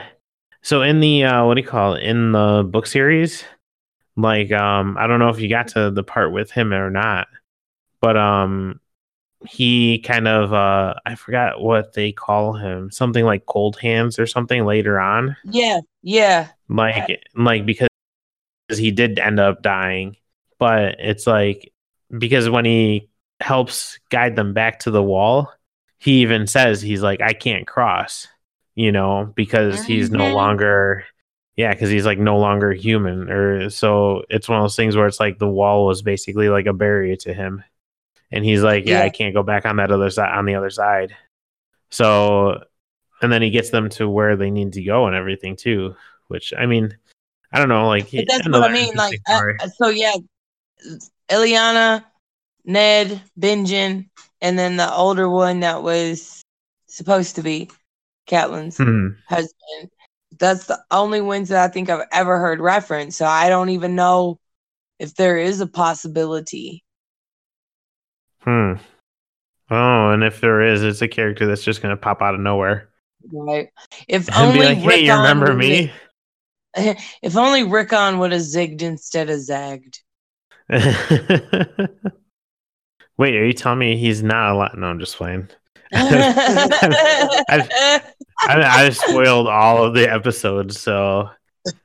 S1: so in the uh, what do you call it in the book series? Like um, I don't know if you got to the part with him or not, but um, he kind of uh, I forgot what they call him, something like cold hands or something later on.
S3: Yeah, yeah.
S1: Like like because he did end up dying, but it's like because when he helps guide them back to the wall, he even says he's like I can't cross you know, because he's no longer yeah, because he's like no longer human. Or so it's one of those things where it's like the wall was basically like a barrier to him. And he's like, Yeah, yeah. I can't go back on that other side on the other side. So and then he gets them to where they need to go and everything too. Which I mean, I don't know, like
S3: but that's what I mean. Like uh, so yeah, Lyanna, Ned, Benjen, and then the older one that was supposed to be Catelyn's mm-hmm. husband. That's the only ones that I think I've ever heard referenced. So I don't even know if there is a possibility.
S1: Hmm. Oh, and if there is, it's a character that's just going to pop out of nowhere.
S3: Right. If and only like,
S1: hey, you remember me?
S3: If only Rickon would have zigged instead of zagged.
S1: Wait, are you telling me he's not a lot? No, I'm just playing. I've, I've, I've, spoiled all of the episodes, so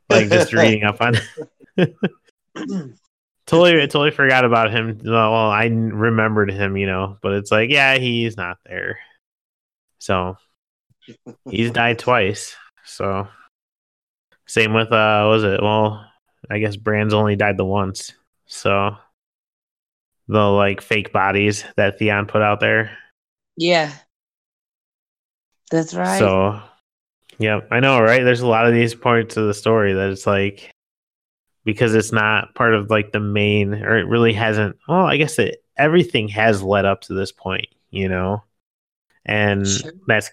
S1: like just reading up on. totally, I totally forgot about him. Well, I remembered him, you know, but it's like, yeah, he's not there. So he's died twice. So same with uh, was it? Well, I guess Bran's only died the once. So the like fake bodies that Theon put out there.
S3: Yeah. That's right.
S1: So, yeah, I know, right? There's a lot of these parts of the story that it's like, because it's not part of like the main or it really hasn't well i guess it everything has led up to this point you know and sure. that's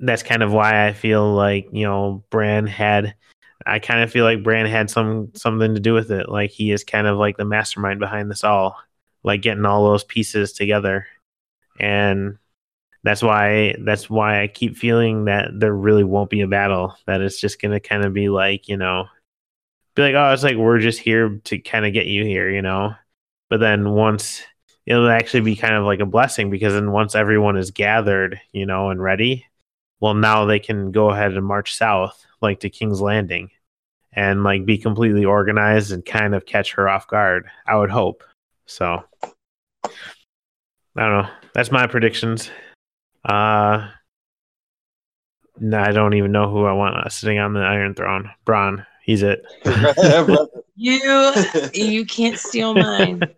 S1: that's kind of why i feel like you know bran had i kind of feel like bran had some something to do with it like he is kind of like the mastermind behind this all like getting all those pieces together and that's why that's why i keep feeling that there really won't be a battle that it's just gonna kind of be like you know be like, oh, it's like we're just here to kind of get you here, you know. But then once it'll actually be kind of like a blessing because then once everyone is gathered, you know, and ready, well, now they can go ahead and march south, like to King's Landing, and like be completely organized and kind of catch her off guard. I would hope. So I don't know. That's my predictions. Uh no, I don't even know who I want uh, sitting on the Iron Throne. Bronn. He's it.
S3: you you can't steal mine.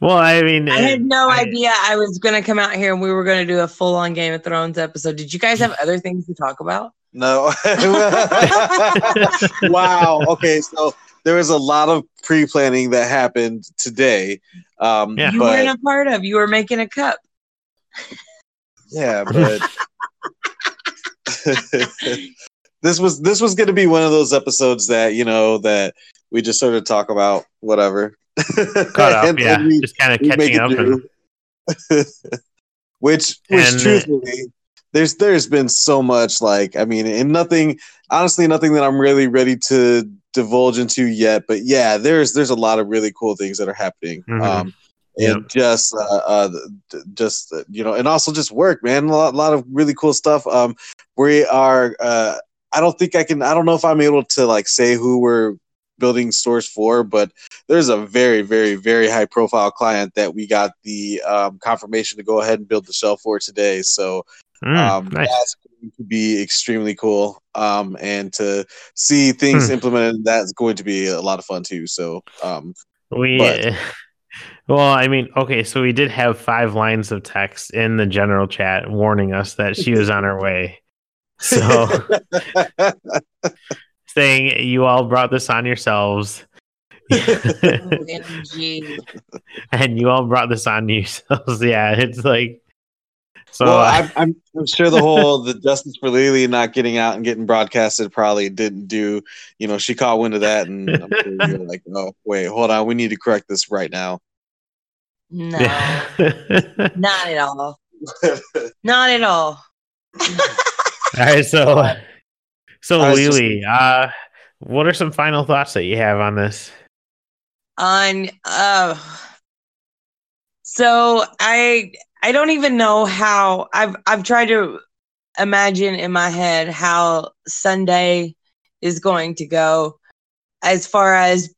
S1: Well, I mean,
S3: I had no I, idea I was going to come out here and we were going to do a full on Game of Thrones episode. Did you guys have other things to talk about?
S2: No. wow. Okay, so there was a lot of pre planning that happened today. Um,
S3: yeah. You but, weren't a part of. You were making a cup.
S2: Yeah, but this was this was going to be one of those episodes that you know that we just sort of talk about whatever.
S1: Cut up, and, yeah, and we, just kind of catching up. And...
S2: which, which and, truthfully, there's there's been so much like I mean, and nothing, honestly, nothing that I'm really ready to divulge into yet. But yeah, there's there's a lot of really cool things that are happening. Mm-hmm. Um, and yep. just uh, uh, just uh, you know and also just work man a lot, a lot of really cool stuff um we are uh I don't think I can. I don't know if I'm able to like say who we're building stores for, but there's a very, very, very high profile client that we got the um, confirmation to go ahead and build the shelf for today. So mm, um, nice. that's going to be extremely cool. Um, and to see things hmm. implemented, that's going to be a lot of fun too. So um,
S1: we. But, well, I mean, okay, so we did have five lines of text in the general chat warning us that she was on her way. So saying you all brought this on yourselves. and you all brought this on yourselves. Yeah, it's like
S2: so. Well, uh, I'm, I'm, I'm sure the whole the justice for Lily not getting out and getting broadcasted probably didn't do. You know, she caught wind of that, and I'm sure you're like, oh wait, hold on, we need to correct this right now.
S3: No, not at all. not at all.
S1: All right, so so Lily, just... uh, what are some final thoughts that you have on this?
S3: On uh, so I I don't even know how I've I've tried to imagine in my head how Sunday is going to go as far as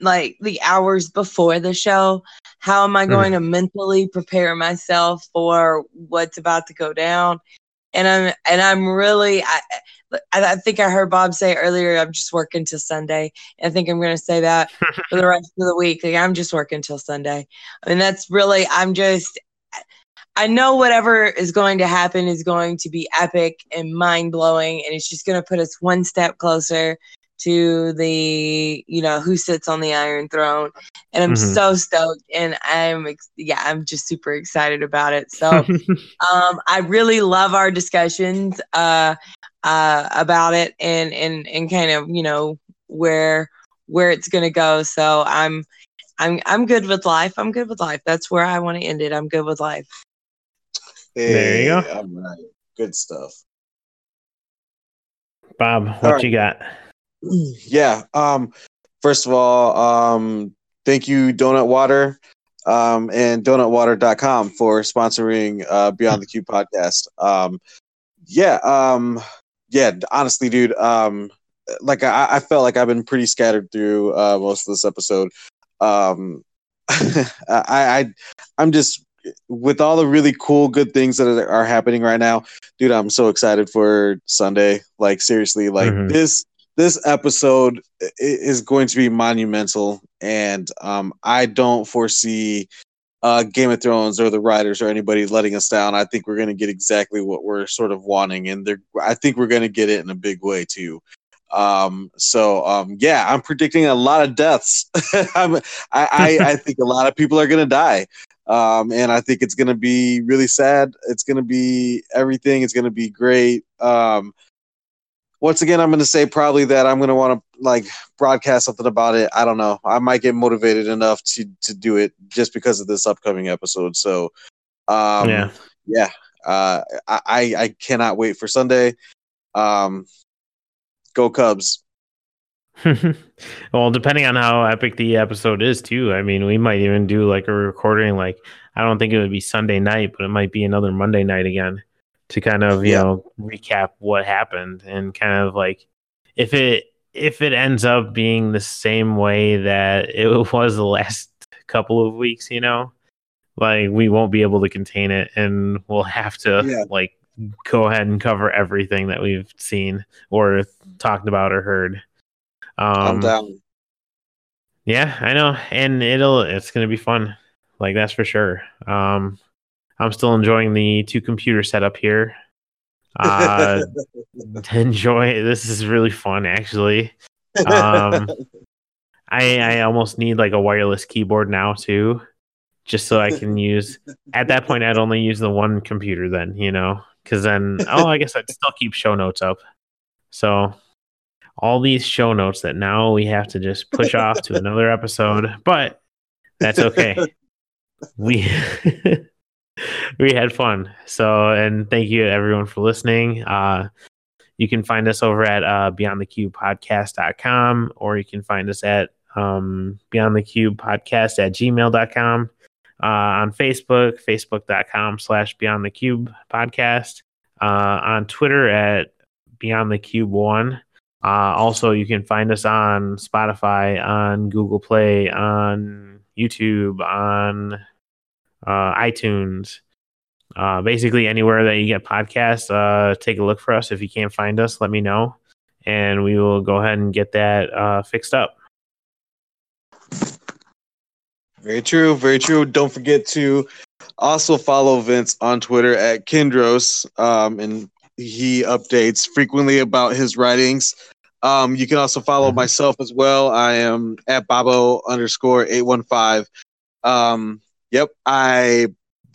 S3: like the hours before the show how am i mm-hmm. going mm. to mentally prepare myself for what's about to go down and I'm and I'm really I I think I heard Bob say earlier I'm just working till Sunday. I think I'm going to say that for the rest of the week. Like I'm just working till Sunday. I mean that's really I'm just I know whatever is going to happen is going to be epic and mind blowing, and it's just going to put us one step closer to the you know who sits on the iron throne. And i'm mm-hmm. so stoked and i'm yeah i'm just super excited about it. So um i really love our discussions uh uh about it and and and kind of you know where where it's gonna go. So i'm i'm i'm good with life. I'm good with life. That's where i want to end it. I'm good with life.
S1: Hey, there you go.
S2: All right. Good stuff.
S1: Bob what right. you got
S2: yeah. Um, first of all, um, thank you, Donut Water, um, and donutwater.com for sponsoring uh, Beyond the Cube podcast. Um, yeah. Um, yeah. Honestly, dude. Um, like I, I felt like I've been pretty scattered through uh, most of this episode. Um, I, I, I'm just with all the really cool, good things that are happening right now, dude. I'm so excited for Sunday. Like seriously, like mm-hmm. this this episode is going to be monumental, and um, I don't foresee uh, Game of Thrones or the writers or anybody letting us down. I think we're going to get exactly what we're sort of wanting, and I think we're going to get it in a big way too. Um, so um, yeah, I'm predicting a lot of deaths. I, I, I think a lot of people are gonna die. Um, and I think it's gonna be really sad. It's gonna be everything. It's gonna be great. Um, once again, I'm gonna say probably that I'm gonna want to like broadcast something about it. I don't know. I might get motivated enough to to do it just because of this upcoming episode. So, um, yeah, yeah. Uh, I I cannot wait for Sunday. Um, go Cubs.
S1: well, depending on how epic the episode is, too. I mean, we might even do like a recording. Like, I don't think it would be Sunday night, but it might be another Monday night again to kind of you yeah. know recap what happened and kind of like if it if it ends up being the same way that it was the last couple of weeks, you know, like we won't be able to contain it and we'll have to yeah. like go ahead and cover everything that we've seen or talked about or heard. Um, I'm down. Yeah, I know, and it'll it's gonna be fun. Like that's for sure. Um, I'm still enjoying the two computer setup here. Uh, enjoy. This is really fun, actually. Um, I I almost need like a wireless keyboard now too, just so I can use. At that point, I'd only use the one computer then, you know, because then oh, I guess I'd still keep show notes up. So all these show notes that now we have to just push off to another episode, but that's okay. We we had fun. So, and thank you everyone for listening. Uh, you can find us over at uh, beyondthecubepodcast.com or you can find us at um, beyondthecubepodcast at gmail.com. Uh, on Facebook, facebook.com slash beyond the cube podcast. Uh, on Twitter at beyond the cube one. Uh, also, you can find us on Spotify, on Google Play, on YouTube, on uh, iTunes, uh, basically anywhere that you get podcasts. Uh, take a look for us. If you can't find us, let me know, and we will go ahead and get that uh, fixed up.
S2: Very true. Very true. Don't forget to also follow Vince on Twitter at Kindros, um, and he updates frequently about his writings. Um, you can also follow mm-hmm. myself as well. I am at Babo underscore eight one five. Um, Yep, I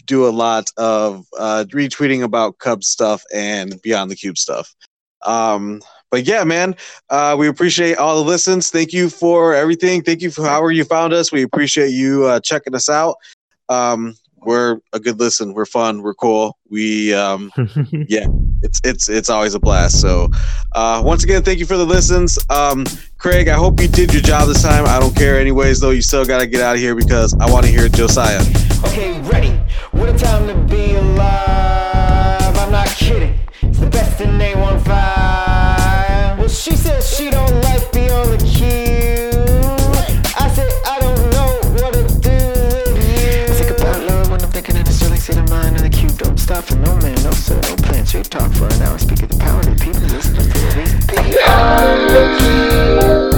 S2: do a lot of uh, retweeting about Cubs stuff and Beyond the Cube stuff. Um, but yeah, man, uh, we appreciate all the listens. Thank you for everything. Thank you for however you found us. We appreciate you uh, checking us out. Um, we're a good listen. We're fun. We're cool. We um, yeah, it's it's it's always a blast. So uh, once again, thank you for the listens, um, Craig. I hope you did your job this time. I don't care anyways, though. You still gotta get out of here because I want to hear Josiah. Okay, ready. What a time to be alive. I'm not kidding. It's the best in A15.
S4: Well, she says she don't like beyond the key. stop for no man, no sir, no plan. Straight talk for an hour. Speak of the power of the people, listen to the reason.